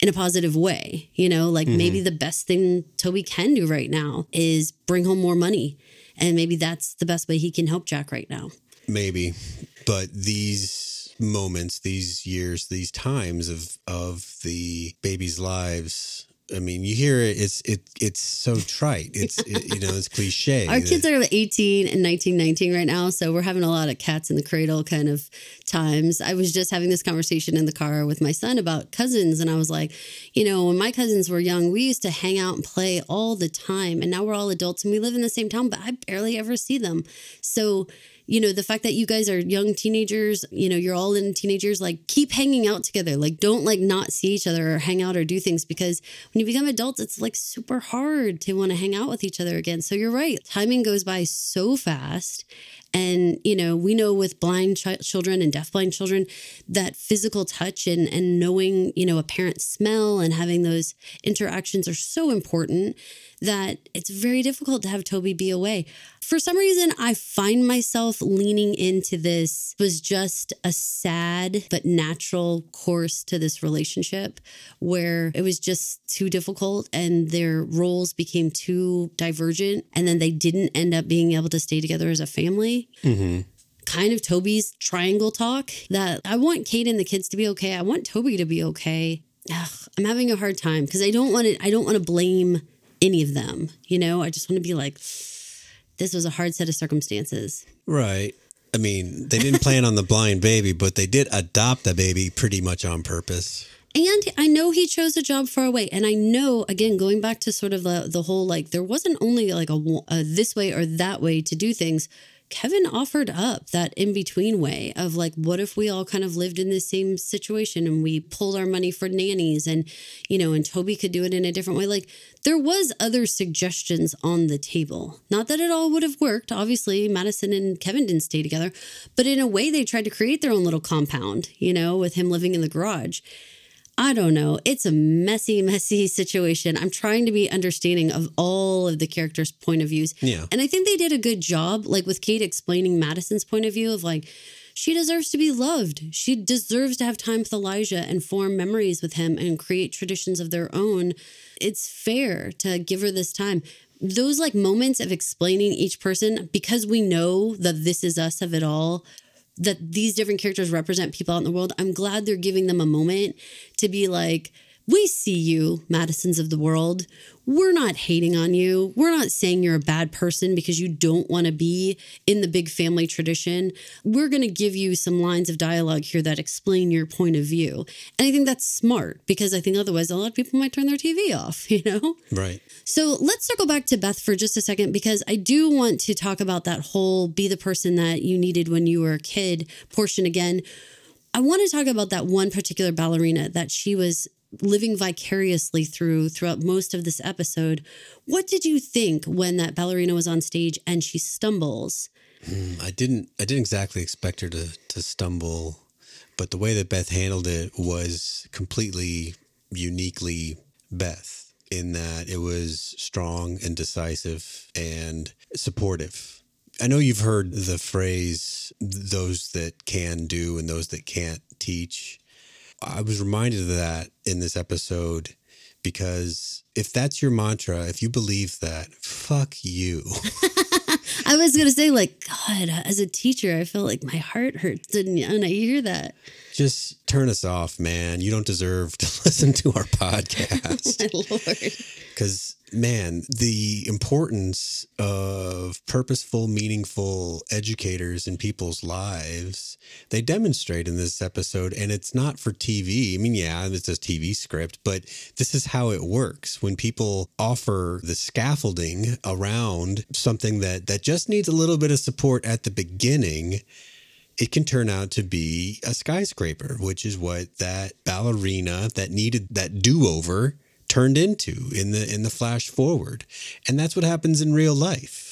in a positive way. You know, like mm-hmm. maybe the best thing Toby can do right now is bring home more money. And maybe that's the best way he can help Jack right now. Maybe. But these moments, these years, these times of of the baby's lives I mean, you hear it. It's it. It's so trite. It's it, you know, it's cliche. Our kids are 18 and 19, 19 right now, so we're having a lot of cats in the cradle kind of times. I was just having this conversation in the car with my son about cousins, and I was like, you know, when my cousins were young, we used to hang out and play all the time, and now we're all adults and we live in the same town, but I barely ever see them. So you know, the fact that you guys are young teenagers, you know, you're all in teenagers, like keep hanging out together. Like don't like not see each other or hang out or do things because when you become adults, it's like super hard to want to hang out with each other again. So you're right. Timing goes by so fast. And, you know, we know with blind ch- children and deafblind children that physical touch and, and knowing, you know, a parent's smell and having those interactions are so important that it's very difficult to have Toby be away. For some reason, I find myself leaning into this was just a sad but natural course to this relationship where it was just too difficult and their roles became too divergent. And then they didn't end up being able to stay together as a family. Mm-hmm kind of Toby's triangle talk that I want Kate and the kids to be okay. I want Toby to be okay. Ugh, I'm having a hard time because I don't want to I don't want to blame any of them. You know, I just want to be like, this was a hard set of circumstances. Right. I mean, they didn't plan on the blind baby, but they did adopt the baby pretty much on purpose. And I know he chose a job far away. And I know, again, going back to sort of the, the whole like, there wasn't only like a, a this way or that way to do things. Kevin offered up that in between way of like, what if we all kind of lived in the same situation and we pulled our money for nannies and, you know, and Toby could do it in a different way? Like, there was other suggestions on the table. Not that it all would have worked. Obviously, Madison and Kevin didn't stay together, but in a way, they tried to create their own little compound, you know, with him living in the garage. I don't know. It's a messy, messy situation. I'm trying to be understanding of all of the characters' point of views. Yeah. And I think they did a good job, like with Kate explaining Madison's point of view of like, she deserves to be loved. She deserves to have time with Elijah and form memories with him and create traditions of their own. It's fair to give her this time. Those like moments of explaining each person, because we know that this is us of it all, that these different characters represent people out in the world. I'm glad they're giving them a moment to be like, we see you, Madisons of the world. We're not hating on you. We're not saying you're a bad person because you don't want to be in the big family tradition. We're going to give you some lines of dialogue here that explain your point of view. And I think that's smart because I think otherwise a lot of people might turn their TV off, you know? Right. So let's circle back to Beth for just a second because I do want to talk about that whole be the person that you needed when you were a kid portion again. I want to talk about that one particular ballerina that she was living vicariously through throughout most of this episode. What did you think when that ballerina was on stage and she stumbles? Mm, I didn't I didn't exactly expect her to to stumble, but the way that Beth handled it was completely uniquely Beth in that it was strong and decisive and supportive. I know you've heard the phrase those that can do and those that can't teach. I was reminded of that in this episode because if that's your mantra, if you believe that, fuck you. I was gonna say, like, God, as a teacher, I feel like my heart hurts and I hear that. Just turn us off, man. You don't deserve to listen to our podcast. my lord. Because man, the importance of purposeful, meaningful educators in people's lives, they demonstrate in this episode. And it's not for TV. I mean, yeah, it's a TV script, but this is how it works. When people offer the scaffolding around something that, that just needs a little bit of support at the beginning, it can turn out to be a skyscraper, which is what that ballerina that needed that do over turned into in the in the flash forward. And that's what happens in real life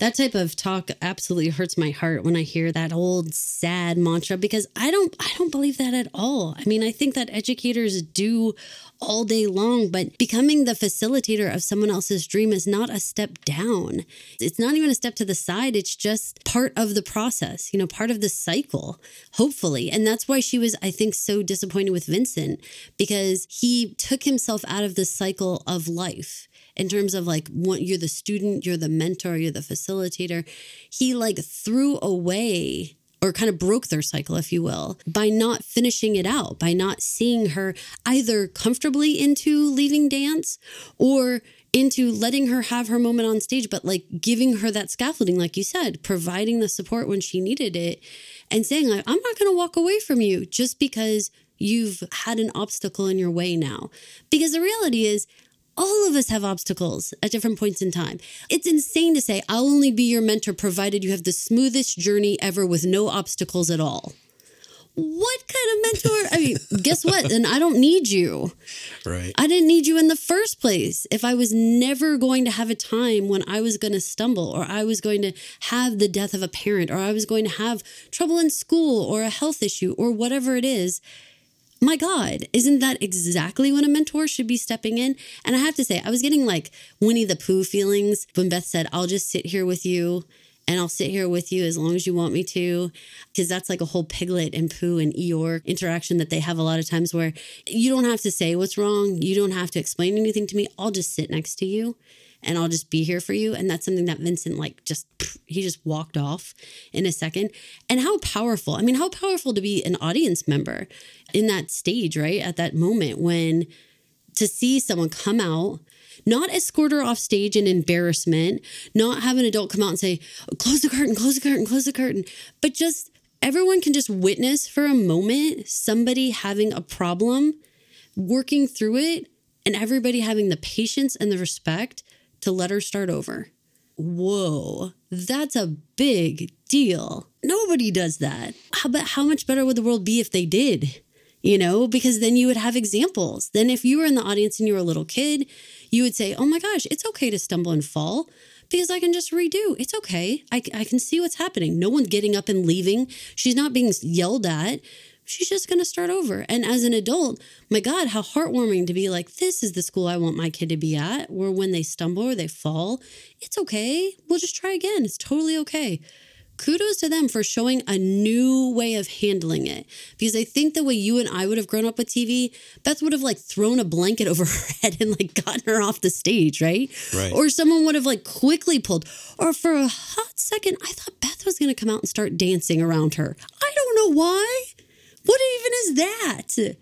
That type of talk absolutely hurts my heart when I hear that old sad mantra because I don't I don't believe that at all. I mean, I think that educators do all day long, but becoming the facilitator of someone else's dream is not a step down. It's not even a step to the side. It's just part of the process, you know, part of the cycle, hopefully. And that's why she was, I think, so disappointed with Vincent because he took himself out of the cycle of life in terms of like what you're the student, you're the mentor, you're the facilitator. He like threw away or kind of broke their cycle, if you will, by not finishing it out, by not seeing her either comfortably into leaving dance or into letting her have her moment on stage, but like giving her that scaffolding, like you said, providing the support when she needed it and saying, like, I'm not going to walk away from you just because you've had an obstacle in your way now. Because the reality is, all of us have obstacles at different points in time. It's insane to say, I'll only be your mentor provided you have the smoothest journey ever with no obstacles at all. What kind of mentor? I mean, guess what? And I don't need you. Right. I didn't need you in the first place. If I was never going to have a time when I was going to stumble or I was going to have the death of a parent or I was going to have trouble in school or a health issue or whatever it is, my God, isn't that exactly when a mentor should be stepping in? And I have to say, I was getting like Winnie the Pooh feelings when Beth said, I'll just sit here with you and I'll sit here with you as long as you want me to. Because that's like a whole Piglet and Pooh and Eeyore interaction that they have a lot of times where you don't have to say what's wrong. You don't have to explain anything to me. I'll just sit next to you and I'll just be here for you. And that's something that Vincent, like, just he just walked off in a second. And how powerful, I mean, how powerful to be an audience member in that stage, right? At that moment when to see someone come out, not escort her off stage in embarrassment, not have an adult come out and say, close the curtain, close the curtain, close the curtain, but just everyone can just witness for a moment somebody having a problem, working through it, and everybody having the patience and the respect to let her start over. Whoa, that's a big deal. Nobody does that. How, but how much better would the world be if they did? You know, because then you would have examples. Then, if you were in the audience and you were a little kid, you would say, Oh my gosh, it's okay to stumble and fall because I can just redo. It's okay. I, I can see what's happening. No one's getting up and leaving. She's not being yelled at she's just going to start over. And as an adult, my God, how heartwarming to be like, this is the school I want my kid to be at, where when they stumble or they fall, it's okay. We'll just try again. It's totally okay. Kudos to them for showing a new way of handling it. Because I think the way you and I would have grown up with TV, Beth would have like thrown a blanket over her head and like gotten her off the stage, right? Right. Or someone would have like quickly pulled. Or for a hot second, I thought Beth was going to come out and start dancing around her. I don't know why. What even is that?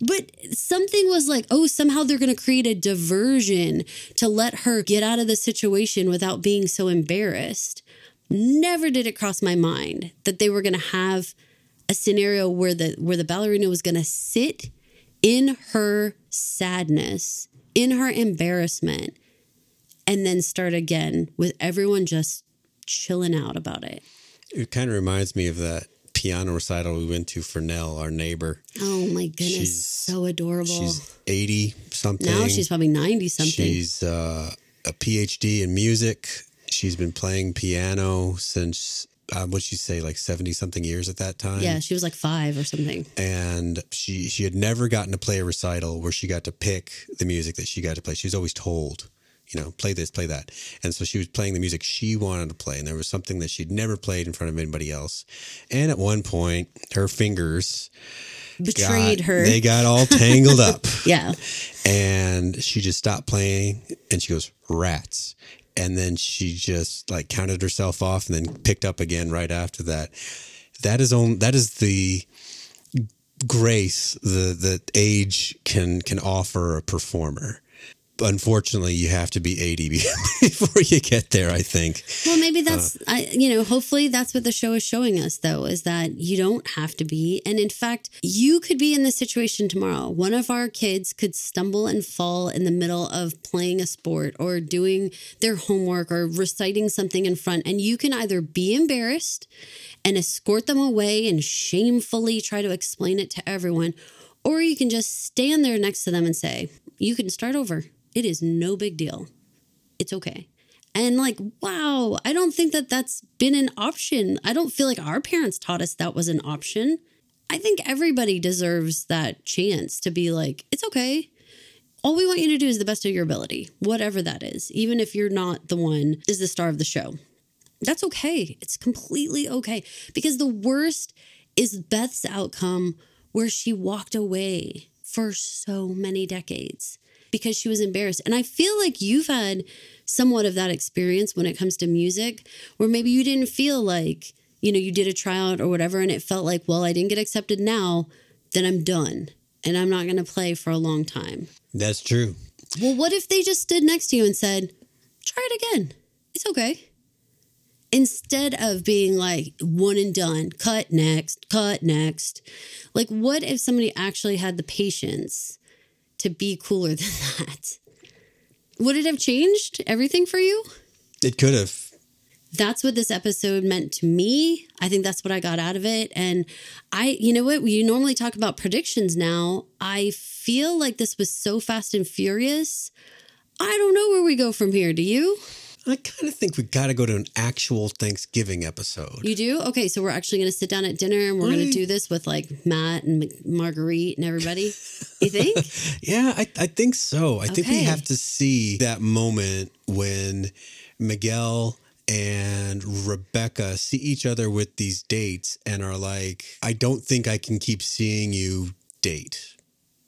But something was like, oh, somehow they're going to create a diversion to let her get out of the situation without being so embarrassed. Never did it cross my mind that they were going to have a scenario where the where the ballerina was going to sit in her sadness, in her embarrassment, and then start again with everyone just chilling out about it. It kind of reminds me of that piano recital we went to for Nell, our neighbor. Oh my goodness, She's- so adorable. She's 80 something. now she's probably 90 something. She's uh, a PhD in music. She's been playing piano since, uh, what'd she say, like 70 something years at that time? yeah, she was like five or something. and she she had never gotten to play a recital where she got to pick the music that she got to play. She was always told, you know, play this, play that. And so she was playing the music she wanted to play, and there was something that she'd never played in front of anybody else. And at one point, her fingers Betrayed got- her. They got all tangled up, yeah. and she just stopped playing, and she goes rats. And then she just like counted herself off, and then picked up again right after that. That is on. That is the grace the that age can can offer a performer. Unfortunately, you have to be 80 before you get there, I think. Well, maybe uh, that's, I, you know, hopefully that's what the show is showing us, though, is that you don't have to be. And in fact, you could be in this situation tomorrow. One of our kids could stumble and fall in the middle of playing a sport or doing their homework or reciting something in front. And you can either be embarrassed and escort them away and shamefully try to explain it to everyone, or you can just stand there next to them and say, You can start over. It is no big deal. It's okay. And like, wow, I don't think that that's been an option. I don't feel like our parents taught us that was an option. I think everybody deserves that chance to be like, it's okay. All we want you to do is the best of your ability, whatever that is, even if you're not the one is the star of the show. That's okay. It's completely okay. Because the worst is Beth's outcome where she walked away for so many decades because she was embarrassed. And I feel like you've had somewhat of that experience when it comes to music, where maybe you didn't feel like, you know, you did a tryout or whatever, and it felt like, well, I didn't get accepted now, then I'm done and I'm not going to play for a long time. That's true. Well, what if they just stood next to you and said, try it again? It's okay. Instead of being like one and done, cut next, cut next. Like, what if somebody actually had the patience to be cooler than that? Would it have changed everything for you? It could have. That's what this episode meant to me. I think that's what I got out of it. And I, you know what? We normally talk about predictions now. I feel like this was so fast and furious. I don't know where we go from here. Do you? I kind of think we got to go to an actual Thanksgiving episode. You do? Okay, so we're actually going to sit down at dinner and we're going to do this with like Matt and Marguerite and everybody. You think? yeah, I, I think so. I think we have to see that moment when Miguel and Rebecca see each other with these dates and are like, I don't think I can keep seeing you date.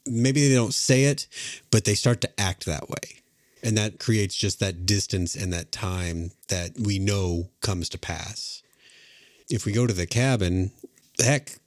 Maybe they don't say it, but they start to act that way. And that creates just that distance and that time that we know comes to pass. If we go to the cabin, heck,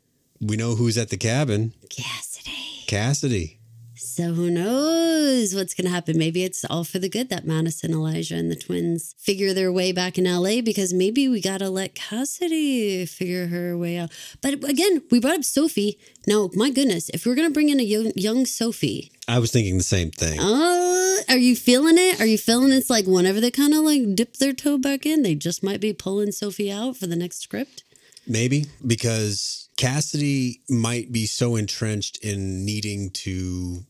we know who's at the cabin Cassidy. Cassidy. So who knows what's going to happen? Maybe it's all for the good that Madison, Elijah, and the twins figure their way back in LA because maybe we got to let Cassidy figure her way out. But again, we brought up Sophie. Now, my goodness, if we're going to bring in a young, young Sophie, I was thinking the same thing. uh, are you feeling it? Are you feeling it's like whenever they kind of like dip their toe back in, they just might be pulling Sophie out for the next script? Maybe because Cassidy might be so entrenched in needing to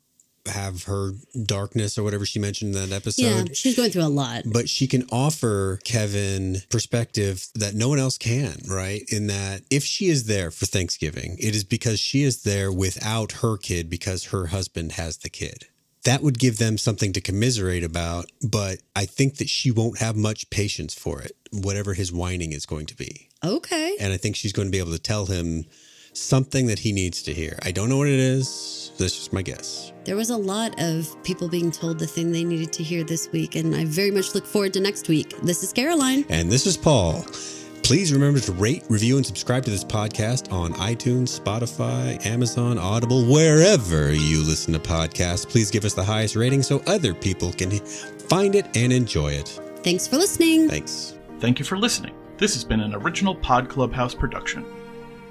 have her darkness or whatever she mentioned in that episode. yeah, she's going through a lot. But she can offer Kevin perspective that no one else can, right? In that if she is there for Thanksgiving, it is because she is there without her kid because her husband has the kid. That would give them something to commiserate about, but I think that she won't have much patience for it, whatever his whining is going to be. Okay. And I think she's going to be able to tell him something that he needs to hear. I don't know what it is. That's just my guess. There was a lot of people being told the thing they needed to hear this week, and I very much look forward to next week. This is Caroline. And this is Paul. Please remember to rate, review, and subscribe to this podcast on iTunes, Spotify, Amazon, Audible, wherever you listen to podcasts. Please give us the highest rating so other people can find it and enjoy it. Thanks for listening. Thanks. Thank you for listening. This has been an original Pod Clubhouse production.